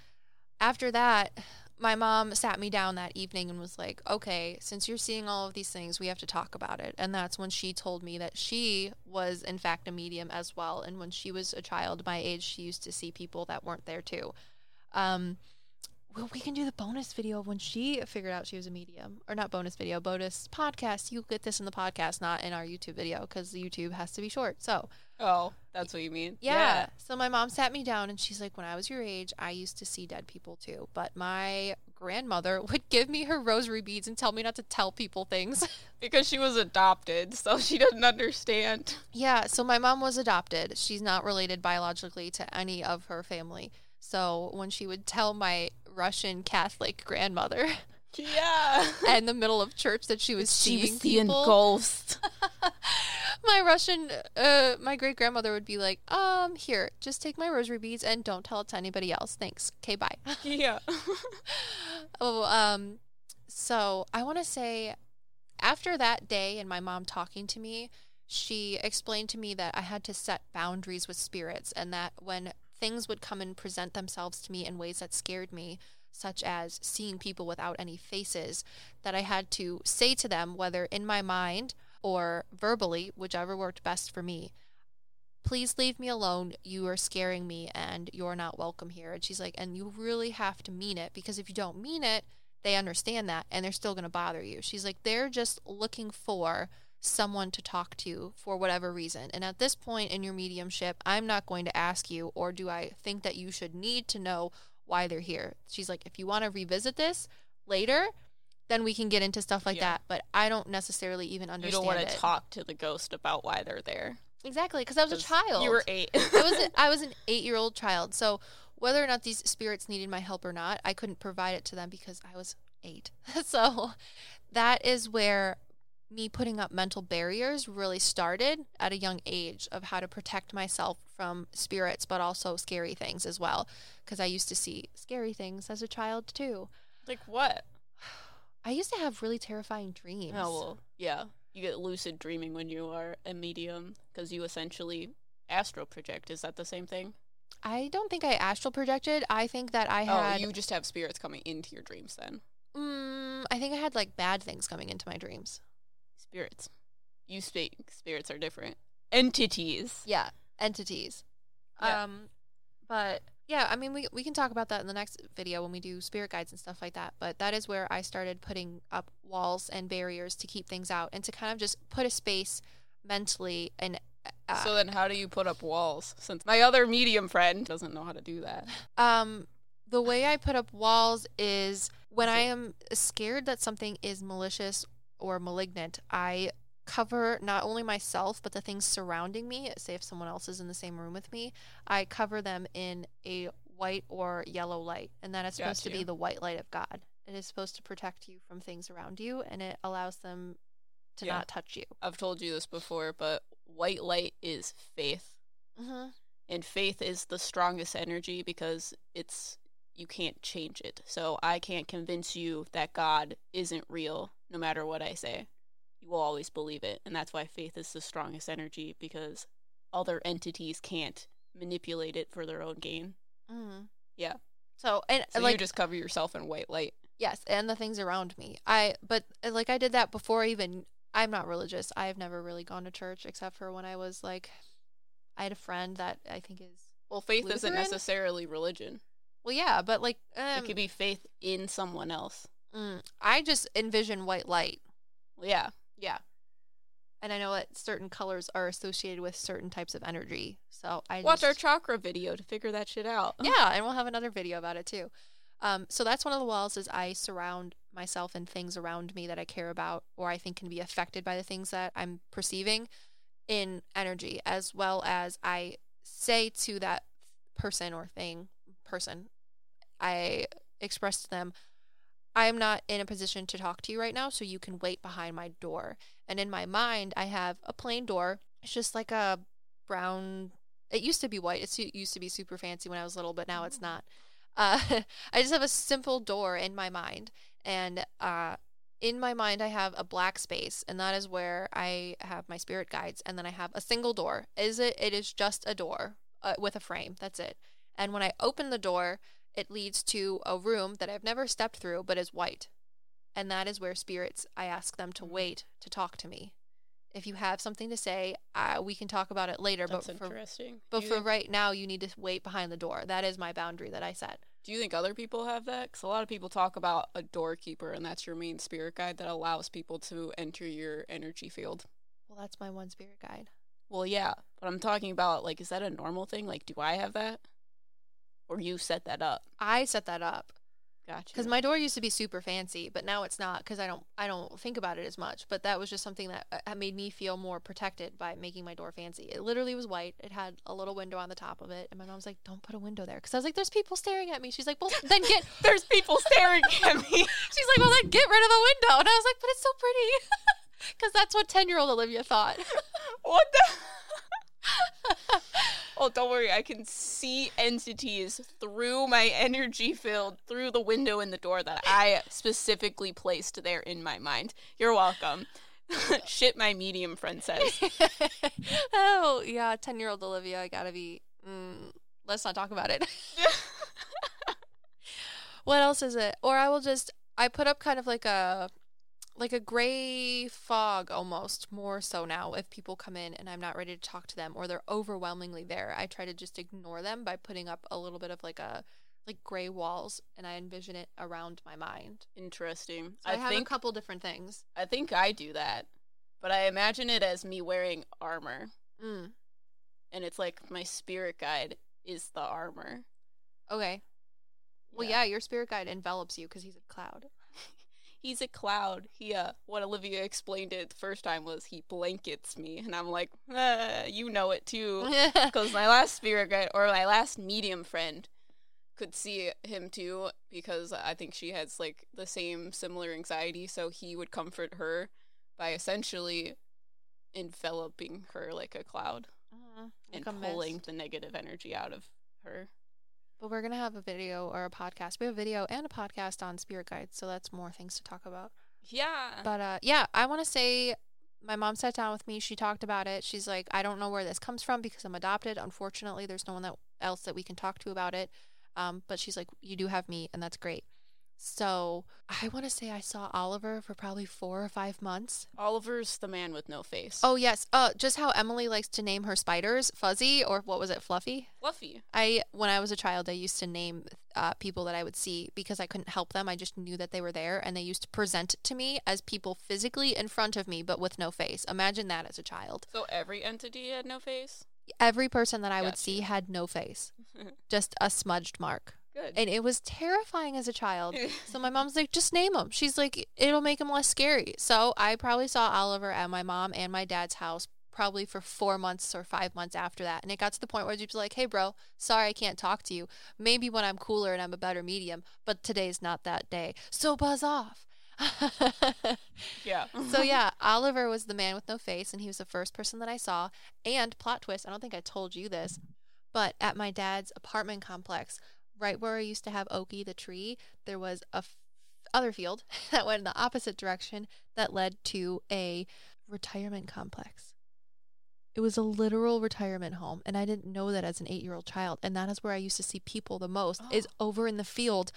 after that, my mom sat me down that evening and was like, okay, since you're seeing all of these things, we have to talk about it. And that's when she told me that she was, in fact, a medium as well. And when she was a child my age, she used to see people that weren't there too. Um, well, we can do the bonus video when she figured out she was a medium, or not bonus video, bonus podcast. You get this in the podcast, not in our YouTube video, because YouTube has to be short. So, Oh, that's what you mean? yeah. So my mom sat me down and she's like, when I was your age, I used to see dead people too. But my grandmother would give me her rosary beads and tell me not to tell people things. Because she was adopted, so she doesn't understand. yeah. So my mom was adopted. She's not related biologically to any of her family. So when she would tell my Russian Catholic grandmother Yeah. in the middle of church that she was she seeing was seeing people, ghosts. my Russian, uh, my great grandmother would be like, um, here, just take my rosary beads and don't tell it to anybody else. Thanks. Okay, bye. yeah. Oh, um, so I want to say after that day and my mom talking to me, she explained to me that I had to set boundaries with spirits and that when things would come and present themselves to me in ways that scared me, such as seeing people without any faces, that I had to say to them, whether in my mind or verbally, whichever worked best for me, please leave me alone. You are scaring me and you're not welcome here. And she's like, and you really have to mean it because if you don't mean it, they understand that and they're still going to bother you. She's like, they're just looking for someone to talk to for whatever reason. And at this point in your mediumship, I'm not going to ask you, or do I think that you should need to know why they're here? She's like, if you want to revisit this later, then we can get into stuff like Yeah. that. But I don't necessarily even understand. You don't want to talk to the ghost about why they're there. Exactly, because I was a child. You were eight. I was a, I was an eight year old child. So whether or not these spirits needed my help or not, I couldn't provide it to them because I was eight. so that is where me putting up mental barriers really started at a young age of how to protect myself from spirits, but also scary things as well. Because I used to see scary things as a child too. Like what? I used to have really terrifying dreams. Oh well, yeah. You get lucid dreaming when you are a medium because you essentially astral project. Is that the same thing? I don't think I astral projected. I think that I oh, you just have spirits coming into your dreams then. Mm, I think I had like bad things coming into my dreams. Spirits. You speak. Spirits are different. Entities. Yeah, entities. Yeah. Um, but yeah, I mean, we we can talk about that in the next video when we do spirit guides and stuff like that. But that is where I started putting up walls and barriers to keep things out and to kind of just put a space mentally and. Uh, so then, how do you put up walls? Since my other medium friend doesn't know how to do that. Um, the way I put up walls is when I am scared that something is malicious or malignant, I cover not only myself but the things surrounding me. Say if someone else is in the same room with me, I cover them in a white or yellow light, and that is supposed to be the white light of God. It is supposed to protect you from things around you, and it allows them to Yeah. not touch you. I've told you this before, but white light is faith. Mm-hmm. and faith is the strongest energy because it's you can't change it. So I can't convince you that God isn't real no matter what I say. You will always believe it, and that's why faith is the strongest energy because other entities can't manipulate it for their own gain. Mm-hmm. Yeah. So and So like you just cover yourself in white light. Yes, and the things around me. I but uh, like I did that before I even I'm not religious. I've never really gone to church except for when I was like I had a friend that I think is Well, faith isn't necessarily religion. well, yeah, but like it um, could be faith in someone else. Mm, I just envision white light, yeah, yeah. and I know that certain colors are associated with certain types of energy. So I Watch our chakra video to figure that shit out. yeah, and we'll have another video about it too. Um, so that's one of the walls is I surround myself and things around me that I care about or I think can be affected by the things that I'm perceiving in energy, as well as I say to that person or thing, person, I express to them, I am not in a position to talk to you right now, so you can wait behind my door. And in my mind, I have a plain door. It's just like a brown. It used to be white. It used to be super fancy when I was little, but now it's not. Uh, I just have a simple door in my mind, and uh, in my mind, I have a black space, and that is where I have my spirit guides. And then I have a single door. Is it? It is just a door uh, with a frame. That's it. And when I open the door, it leads to a room that I've never stepped through, but is white. And that is where spirits. I ask them to wait to talk to me. If you have something to say, uh, we can talk about it later. That's but for interesting. but for think, right now, you need to wait behind the door. That is my boundary that I set. do you think other people have that? Because a lot of people talk about a doorkeeper, and that's your main spirit guide that allows people to enter your energy field. Well, that's my one spirit guide. Well, yeah, but I'm talking about like, is that a normal thing? Like, do I have that, or you set that up? I set that up Gotcha. because my door used to be super fancy, but now it's not because I don't I don't think about it as much. But that was just something that uh, made me feel more protected by making my door fancy. It literally was white. It had a little window on the top of it, and my mom's like, "Don't put a window there," because I was like, "There's people staring at me." She's like, "Well, then get." there's people staring at me. She's like, "Well, then get rid of the window," and I was like, "But it's so pretty," because that's what ten year old Olivia thought. what the? oh, don't worry. I can see entities through my energy field, through the window in the door that I specifically placed there in my mind. You're welcome. Shit, my medium friend says. oh yeah, ten year old Olivia, I gotta be. Mm, let's not talk about it. what else is it? Or I will just I put up kind of like a like a gray fog almost more so now if people come in and I'm not ready to talk to them or they're overwhelmingly there. I try to just ignore them by putting up a little bit of like a like gray walls and I envision it around my mind. Interesting. So I, I have think a couple different things. I think I do that, but I imagine it as me wearing armor, Mm. and it's like my spirit guide is the armor. Okay. Well, yeah, your spirit guide envelops you because he's a cloud. He's a cloud. He, uh, what Olivia explained it the first time was he blankets me, and I'm like, uh, you know it too, because my last spirit guide or my last medium friend could see him too, because I think she has like the same similar anxiety, so he would comfort her by essentially enveloping her like a cloud Mhm, and like a pulling mist. the negative energy out of her. But we're gonna have a video or a podcast. We have a video and a podcast on spirit guides, so that's more things to talk about. Yeah. But uh, yeah, I want to say my mom sat down with me. She talked about it. She's like, I don't know where this comes from because I'm adopted. Unfortunately, there's no one that else that we can talk to about it. Um, but she's like, you do have me, and that's great. So I want to say I saw Oliver for probably four or five months. Oliver's the man with no face. Oh yes, uh, just how Emily likes to name her spiders, Fuzzy or what was it, Fluffy? Fluffy. I when I was a child, I used to name uh, people that I would see because I couldn't help them. I just knew that they were there, and they used to present to me as people physically in front of me, but with no face. Imagine that as a child. So every entity had no face. Every person that I would see had no face, just a smudged mark, Good. and it was terrifying as a child. So my mom's like, just name them. She's like, it'll make them less scary. So I probably saw Oliver at my mom and my dad's house probably for four months or five months after that. And it got to the point where she'd be like, hey, bro, sorry I can't talk to you. Maybe when I'm cooler and I'm a better medium, but today's not that day. So buzz off. yeah. so yeah, Oliver was the man with no face, and he was the first person that I saw. And plot twist, I don't think I told you this, but at my dad's apartment complex, right where I used to have Oki the tree, there was a f- other field that went in the opposite direction that led to a retirement complex. It was a literal retirement home, and I didn't know that as an eight-year-old child. And that is where I used to see people the most. Is over in the field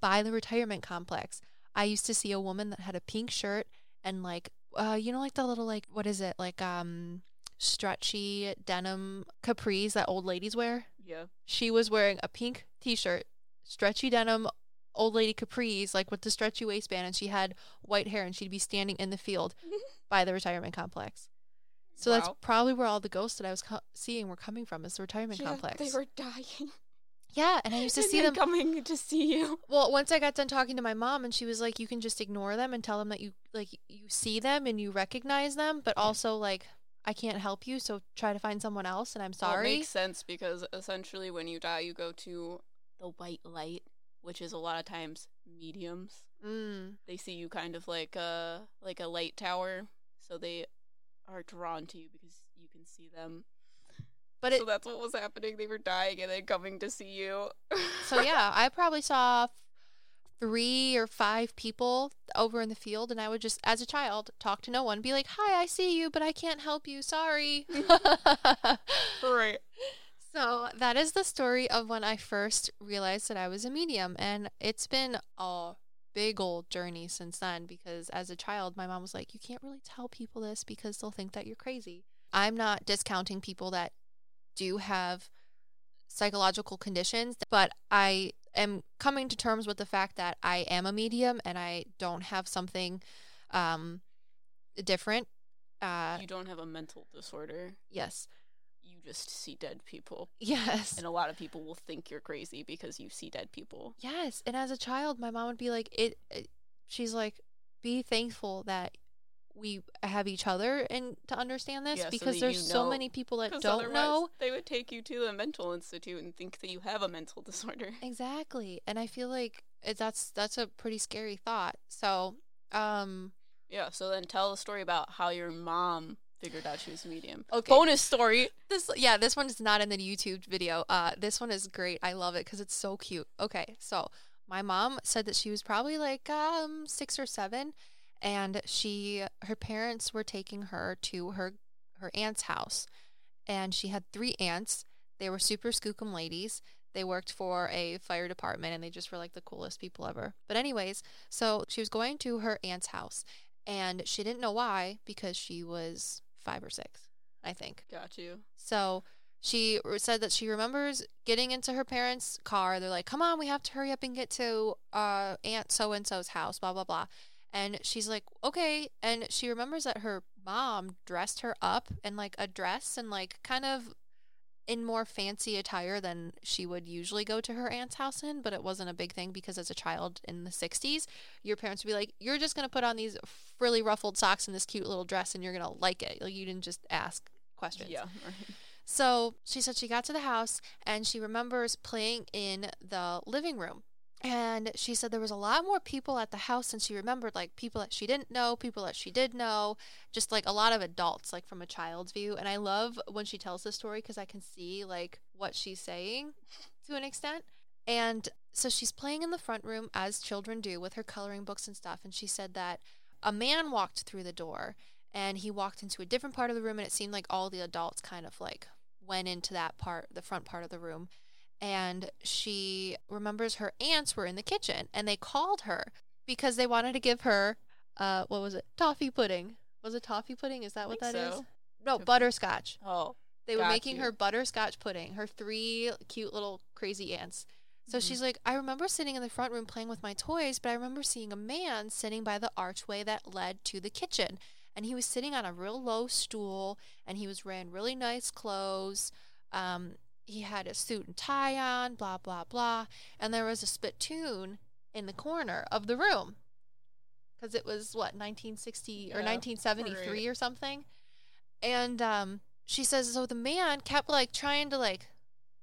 by the retirement complex. I used to see a woman that had a pink shirt and like uh you know like the little like what is it like um stretchy denim capris that old ladies wear. Yeah. She was wearing a pink t-shirt, stretchy denim old lady capris like with the stretchy waistband and she had white hair and she'd be standing in the field by the retirement complex. So that's probably where all the ghosts that I was co- seeing were coming from is the retirement Yeah, complex. They were dying. yeah, and I used to And see them coming to see you. well, once I got done talking to my mom, and she was like, "You can just ignore them and tell them that you like you see them and you recognize them, but also like I can't help you, so try to find someone else." And I'm Well, it makes sense because essentially when you die, you go to the white light, which is a lot of times mediums. mm. They see you kind of like a like a light tower, so they are drawn to you because you can see them. But it so that's what was happening. They were dying and then coming to see you. so yeah, I probably saw three or five people over in the field, and I would just, as a child, talk to no one, be like, "Hi, I see you, but I can't help you. Sorry." right. So that is the story of when I first realized that I was a medium, and it's been a big old journey since then. Because as a child, my mom was like, "You can't really tell people this because they'll think that you're crazy." I'm not discounting people that do have psychological conditions, but I am coming to terms with the fact that I am a medium and I don't have something um, different. Uh, you don't have a mental disorder. yes, You just see dead people. yes. And a lot of people will think you're crazy because you see dead people. Yes, and as a child, my mom would be like, "It." it she's like, "Be thankful that we have each other and to understand this Yeah, because that there's so know- many people that don't know They would take you to a mental institute and think that you have a mental disorder. exactly." And I feel like that's that's a pretty scary thought. So, um, Yeah, so then tell a story about how your mom figured out she was a medium. Okay. Bonus story. this yeah, this one is not in the YouTube video. Uh, this one is great. I love it because it's so cute. Okay, so my mom said that she was probably like um six or seven, and she her parents were taking her to her her aunt's house, and she had three aunts. They were super skookum ladies. They worked for a fire department and they just were like the coolest people ever. But anyways, so she was going to her aunt's house and she didn't know why because she was 5 or 6, I think. Got you. So she said that she remembers getting into her parents' car. They're like, "Come on, we have to hurry up and get to uh, Aunt so and so's house." Blah blah blah. And she's like, "Okay." And she remembers that her mom dressed her up in like a dress and like kind of in more fancy attire than she would usually go to her aunt's house in, but it wasn't a big thing because as a child in the 60s, your parents would be like, "You're just going to put on these frilly ruffled socks and this cute little dress and you're going to like it." Like you didn't just ask questions. Yeah. Right. So she said she got to the house and she remembers playing in the living room. And she said there was a lot more people at the house than she remembered, like people that she didn't know, people that she did know, just like a lot of adults, like from a child's view. And I love when she tells this story because I can see like what she's saying to an extent. And so she's playing in the front room as children do with her coloring books and stuff. And she said that a man walked through the door and he walked into a different part of the room and it seemed like all the adults kind of like went into that part, the front part of the room and she remembers her aunts were in the kitchen and they called her because they wanted to give her uh what was it? Toffee pudding. Was it toffee pudding? Is that what that Think is? no butterscotch. Oh, they were making you. her butterscotch pudding her three cute little crazy aunts. So Mhm. she's like i remember sitting in the front room playing with my toys but i remember seeing a man sitting by the archway that led to the kitchen and he was sitting on a real low stool and he was wearing really nice clothes um, he had a suit and tie on, blah, blah, blah. And there was a spittoon in the corner of the room. Because it was, what, 1960 or Yeah, 1973 right. or something? And um, she says, so the man kept, like, trying to, like,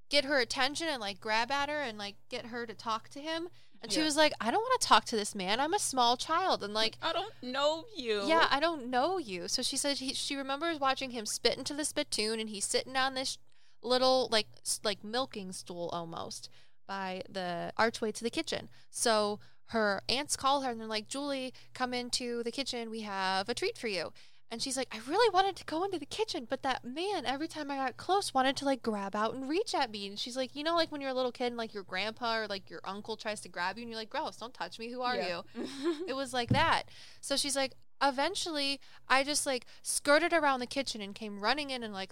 get her attention and, like, grab at her and, like, get her to talk to him. And she was like, I don't want to talk to this man. I'm a small child. And, like, I don't know you. yeah, I don't know you. So she said he, she remembers watching him spit into the spittoon, and he's sitting on this little like like milking stool almost by the archway to the kitchen. So her aunts call her and they're like, "Julie, come into the kitchen. We have a treat for you." And she's like, "I really wanted to go into the kitchen, but that man every time I got close wanted to like grab out and reach at me." And she's like, "You know, like when you're a little kid and like your grandpa or like your uncle tries to grab you, and you're like, gross, don't touch me. Who are Yeah. you?" it was like that. So she's like, eventually, I just like skirted around the kitchen and came running in and like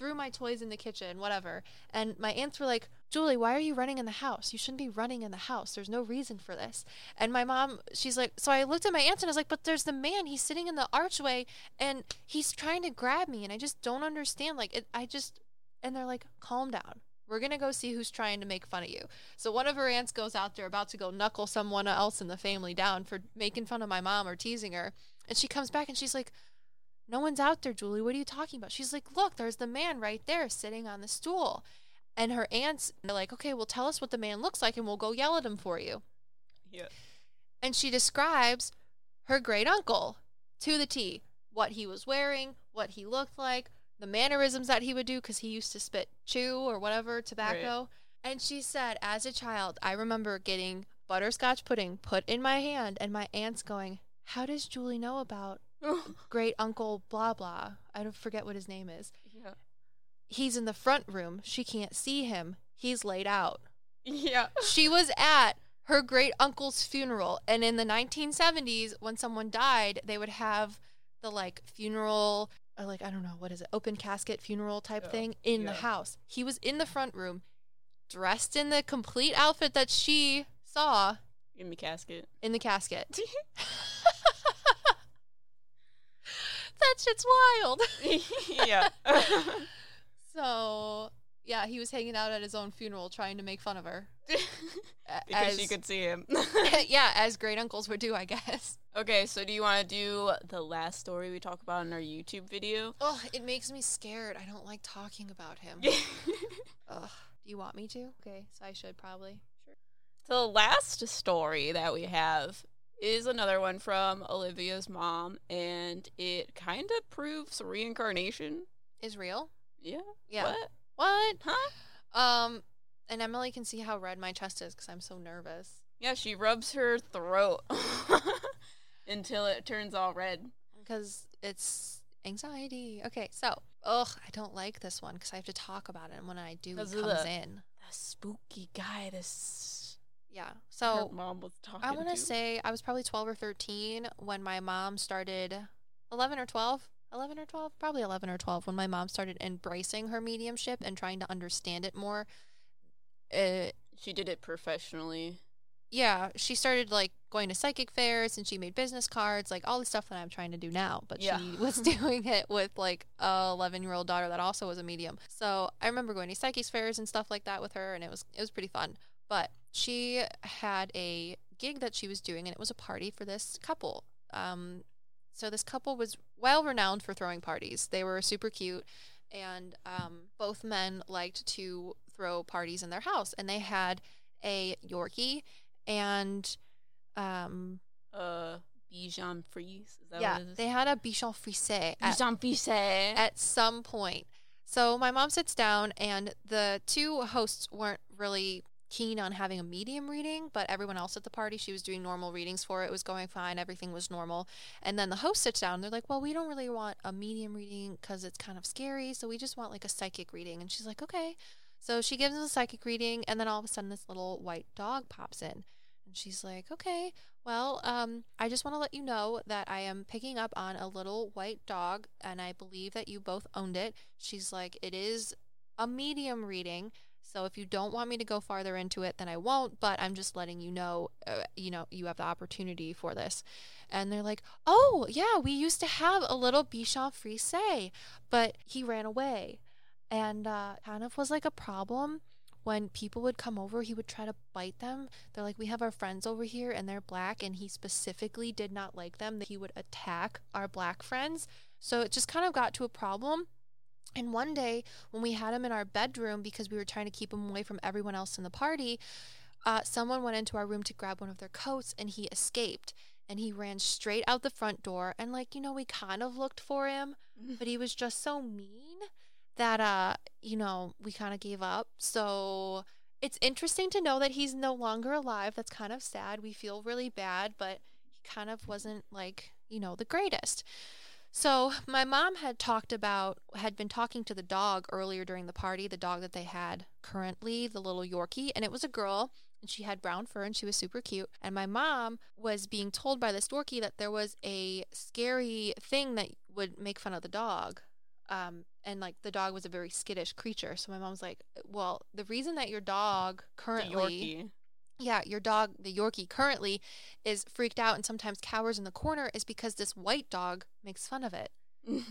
threw my toys in the kitchen, whatever. And my aunts were like, Julie, why are you running in the house? You shouldn't be running in the house. There's no reason for this. And my mom, she's like, so I looked at my aunts and I was like, but there's the man. He's sitting in the archway and he's trying to grab me. And I just don't understand. Like, it, I just, and they're like, calm down. We're going to go see who's trying to make fun of you. So one of her aunts goes out there about to go knuckle someone else in the family down for making fun of my mom or teasing her. And she comes back and she's like, No one's out there, Julie. What are you talking about? She's like, Look, there's the man right there sitting on the stool. And her aunts are like, Okay, well, tell us what the man looks like and we'll go yell at him for you. yeah. And she describes her great uncle to the T what he was wearing, what he looked like, the mannerisms that he would do because he used to spit chew or whatever tobacco. And she said, as a child, I remember getting butterscotch pudding put in my hand and my aunts going, How does Julie know about great uncle blah blah? I don't forget what his name is. yeah. He's in the front room. She can't see him. He's laid out Yeah. she was at her great uncle's funeral and in the 1970s when someone died they would have the like funeral or like i don't know what is it open casket funeral type Yeah, thing in the house he was in the front room dressed in the complete outfit that she saw Give me casket. in the casket that shit's wild yeah. so yeah he was hanging out at his own funeral trying to make fun of her because she could see him. yeah as great uncles would do i guess okay, so do you want to do the last story we talk about in our YouTube video? Oh, it makes me scared. I don't like talking about him. Ugh. Do you want me to? Okay, so I should probably. Sure. the last story that we have is another one from Olivia's mom, and it kind of proves reincarnation. Is real? Yeah. Yeah. What? What? Huh? Um, and Emily can see how red my chest is because I'm so nervous. Yeah, she rubs her throat until it turns all red. Because it's anxiety. Okay, so, ugh, I don't like this one because I have to talk about it. And when I do, it comes the- in. The spooky guy this Yeah. her So, mom was talking I want to. say I was probably 12 or 13 when my mom started 11 or 12 11 or 12 probably 11 or 12 when my mom started embracing her mediumship and trying to understand it more uh, she did it professionally. yeah she started like going to psychic fairs and she made business cards like all the stuff that i'm trying to do now but Yeah. she was doing it with like a 11 year old daughter that also was a medium so i remember going to psychic fairs and stuff like that with her and it was it was pretty fun but she had a gig that she was doing and it was a party for this couple um so this couple was well renowned for throwing parties they were super cute and um, both men liked to throw parties in their house and they had a yorkie and um Uh. Is that yeah, what it is? they had a bichon frisé at, Bichon Frise. at some point. So my mom sits down, and the two hosts weren't really keen on having a medium reading, but everyone else at the party, she was doing normal readings for. It was going fine, everything was normal. And then the host sits down, they're like, Well, we don't really want a medium reading because it's kind of scary, so we just want like a psychic reading. And she's like, Okay. So she gives us a psychic reading, and then all of a sudden, this little white dog pops in. And she's like, Okay, well, um, I just want to let you know that I am picking up on a little white dog, and I believe that you both owned it. She's like, It is a medium reading. So if you don't want me to go farther into it, then I won't. But I'm just letting you know, uh, you know, you have the opportunity for this. And they're like, oh yeah, we used to have a little Bichon Frise, but he ran away, and uh, kind of was like a problem. When people would come over, he would try to bite them. They're like, we have our friends over here, and they're black, and he specifically did not like them. That he would attack our black friends. So it just kind of got to a problem. And one day, when we had him in our bedroom because we were trying to keep him away from everyone else in the party, uh, someone went into our room to grab one of their coats and he escaped. And he ran straight out the front door. And, like, you know, we kind of looked for him, but he was just so mean that, uh, you know, we kind of gave up. So it's interesting to know that he's no longer alive. That's kind of sad. We feel really bad, but he kind of wasn't, like, you know, the greatest. So my mom had talked about had been talking to the dog earlier during the party, the dog that they had currently, the little Yorkie, and it was a girl and she had brown fur and she was super cute. And my mom was being told by this Yorkie that there was a scary thing that would make fun of the dog. Um, and like the dog was a very skittish creature. So my mom's like, "Well, the reason that your dog currently. Yeah, your dog, the Yorkie, currently is freaked out and sometimes cowers in the corner is because this white dog makes fun of it.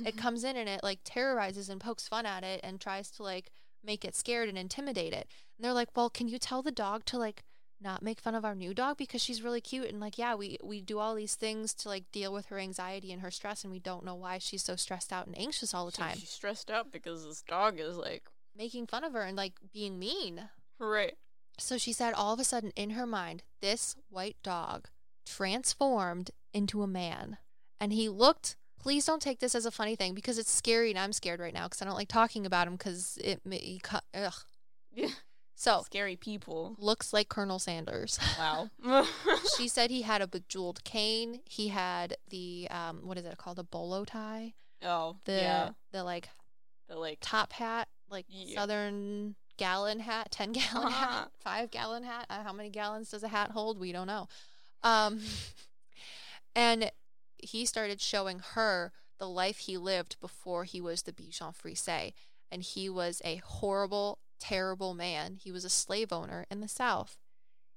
It comes in and it like terrorizes and pokes fun at it and tries to like make it scared and intimidate it. And they're like, "Well, can you tell the dog to like not make fun of our new dog because she's really cute and like yeah, we we do all these things to like deal with her anxiety and her stress and we don't know why she's so stressed out and anxious all the time." She's stressed out because this dog is like, Making fun of her and like being mean. right. So she said all of a sudden in her mind, this white dog transformed into a man. And he looked, please don't take this as a funny thing because it's scary and I'm scared right now because I don't like talking about him because it, ugh. Yeah. So Scary people. looks like Colonel Sanders. Wow. she said he had a bejeweled cane. He had the, um, what is it called? A bolo tie. oh, The, yeah. the like The like, top hat, like Yeah. southern gallon hat, 10 gallon Uh-huh. hat, 5 gallon hat. Uh, how many gallons does a hat hold? We don't know. Um and he started showing her the life he lived before he was the Bichon Frise and he was a horrible, terrible man. He was a slave owner in the South.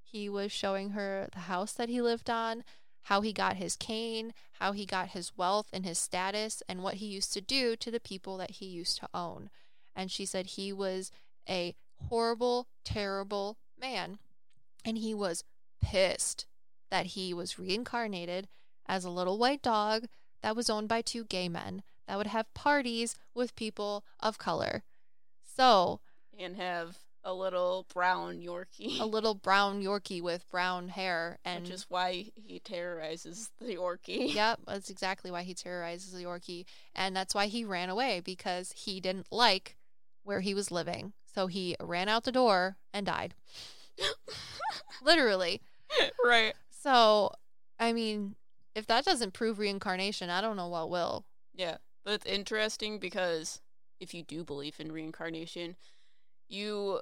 He was showing her the house that he lived on, how he got his cane, how he got his wealth and his status, and what he used to do to the people that he used to own. And she said he was a horrible, terrible man. And he was pissed that he was reincarnated as a little white dog that was owned by two gay men that would have parties with people of color. So, and have a little brown Yorkie. a little brown Yorkie with brown hair and which is why he terrorizes the Yorkie. Yep, that's exactly why he terrorizes the Yorkie. And that's why he ran away because he didn't like where he was living. So he ran out the door and died. Literally. right. So, I mean, if that doesn't prove reincarnation, I don't know what will. Yeah. But it's interesting because if you do believe in reincarnation, you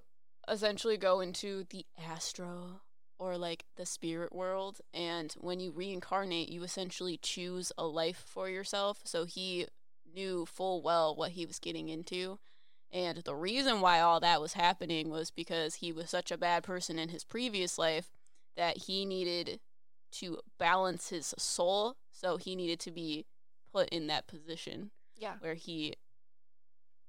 essentially go into the astro or like the spirit world. And when you reincarnate, you essentially choose a life for yourself. So he knew full well what he was getting into. And the reason why all that was happening was because he was such a bad person in his previous life that he needed to balance his soul. So he needed to be put in that position Yeah. where he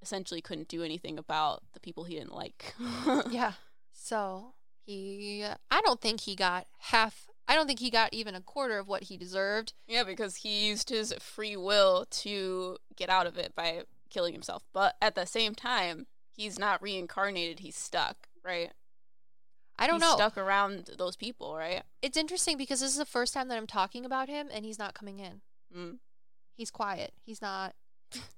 essentially couldn't do anything about the people he didn't like. Yeah. So he, I don't think he got half, I don't think he got even a quarter of what he deserved. Yeah, because he used his free will to get out of it by killing himself. But at the same time, he's not reincarnated, he's stuck, right? I don't He's know. Stuck around those people, right? It's interesting because this is the first time that I'm talking about him and he's not coming in. Mm. He's quiet. He's not.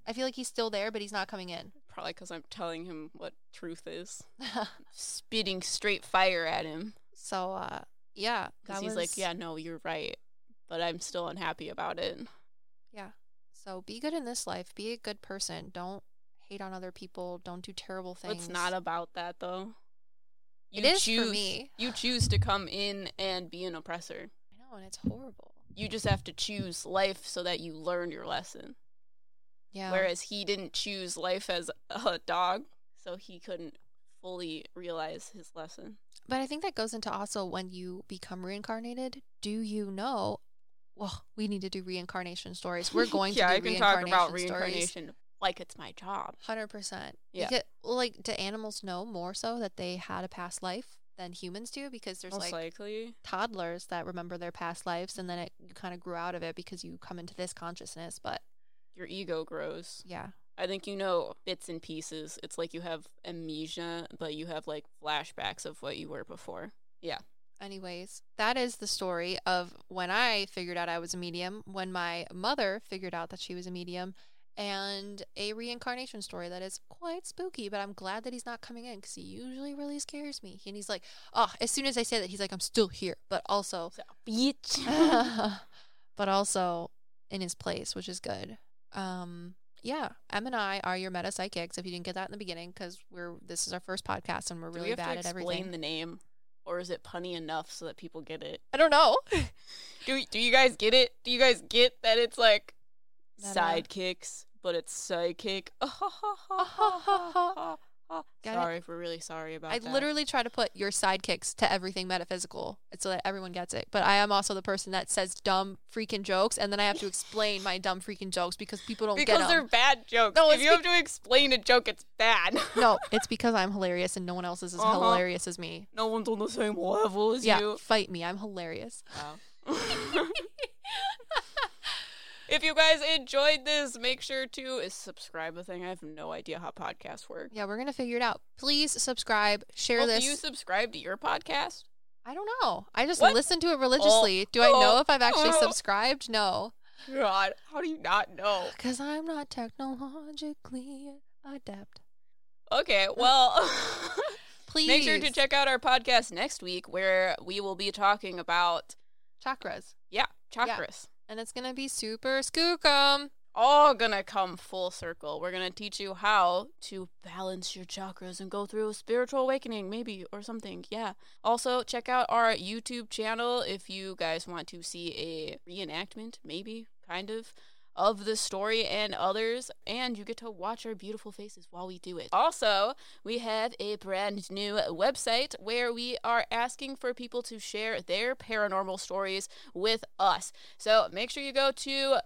I feel like he's still there, but he's not coming in. Probably because I'm telling him what truth is, spitting straight fire at him. so, uh, yeah. Because he's like, yeah, no, you're right, but I'm still unhappy about it. So be good in this life. Be a good person. Don't hate on other people. Don't do terrible things. It's not about that though. It is for me. You choose to come in and be an oppressor. I know, and it's horrible. You just have to choose life so that you learn your lesson. Yeah. Whereas he didn't choose life as a dog, so he couldn't fully realize his lesson. But I think that goes into also when you become reincarnated. Do you know? Well, we need to do reincarnation stories. We're going yeah, to I do can talk reincarnation about stories. reincarnation like it's my job. Hundred percent. Yeah. Because, like, do animals know more so that they had a past life than humans do? Because there's Most like likely. toddlers that remember their past lives, and then it you kind of grew out of it because you come into this consciousness. But Your ego grows. yeah, I think you know bits and pieces. It's like you have amnesia, but you have like flashbacks of what you were before. Yeah. Anyways, that is the story of when I figured out I was a medium, when my mother figured out that she was a medium, and a reincarnation story that is quite spooky. But I'm glad that he's not coming in because he usually really scares me. And he's like, oh, as soon as I say that, he's like, I'm still here, but also, So, bitch. but also in his place, which is good. Um, yeah, Em and I are your meta psychics. If you didn't get that in the beginning, because we're this is our first podcast and we're really we bad at explain the name, or is it punny enough so that people get it? I don't know. Do Do you guys get it? Do you guys get that it's like sidekicks, but it's psychic? It? sorry, we're really sorry about it. I that. literally try to put your sidekicks to everything metaphysical so that everyone gets it. But I am also the person that says dumb freaking jokes, and then I have to explain my dumb freaking jokes because people don't because get they're them. bad jokes. No, if you have to explain a joke, it's bad. no, it's because I'm hilarious and no one else is as Uh-huh. hilarious as me. no one's on the same level as you. yeah, you. fight me. I'm hilarious. Wow. if you guys enjoyed this, make sure to subscribe. A thing I have no idea how podcasts work. Yeah, we're gonna figure it out. Please subscribe, share Well, this. Do you subscribe to your podcast? I don't know. I just What? listen to it oh, religiously. Do I know oh, if I've oh, actually oh. subscribed? No, God, how do you not know? because I'm not technologically adept. Okay, uh, well, Please make sure to check out our podcast next week where we will be talking about, chakras. yeah, chakras. And it's gonna be super skookum. All gonna come full circle. We're gonna teach you how to balance your chakras and go through a spiritual awakening, maybe, or something. Yeah. Also, check out our YouTube channel if you guys want to see a reenactment, maybe, kind of, of the story and others, and you get to watch our beautiful faces while we do it. Also, we have a brand new website where we are asking for people to share their paranormal stories with us. So make sure you go to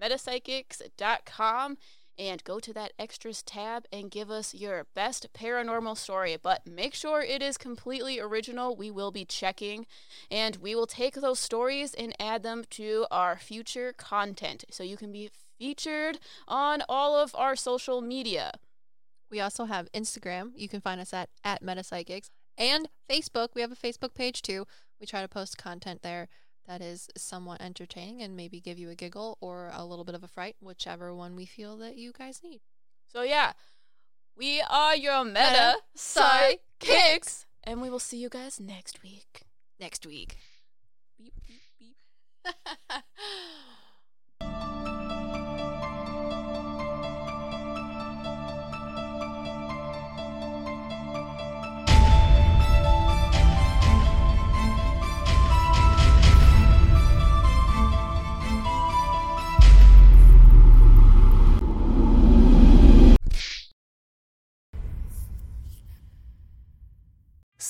metapsychics.com and go to that extras tab and give us your best paranormal story. But make sure it is completely original. We will be checking and we will take those stories and add them to our future content so you can be featured on all of our social media. We also have Instagram. You can find us at at Metapsychics and Facebook. We have a Facebook page too. We try to post content there that is somewhat entertaining and maybe give you a giggle or a little bit of a fright, whichever one we feel that you guys need. So, yeah, we are your meta psychics, and we will see you guys next week. Next week. Beep, beep, beep.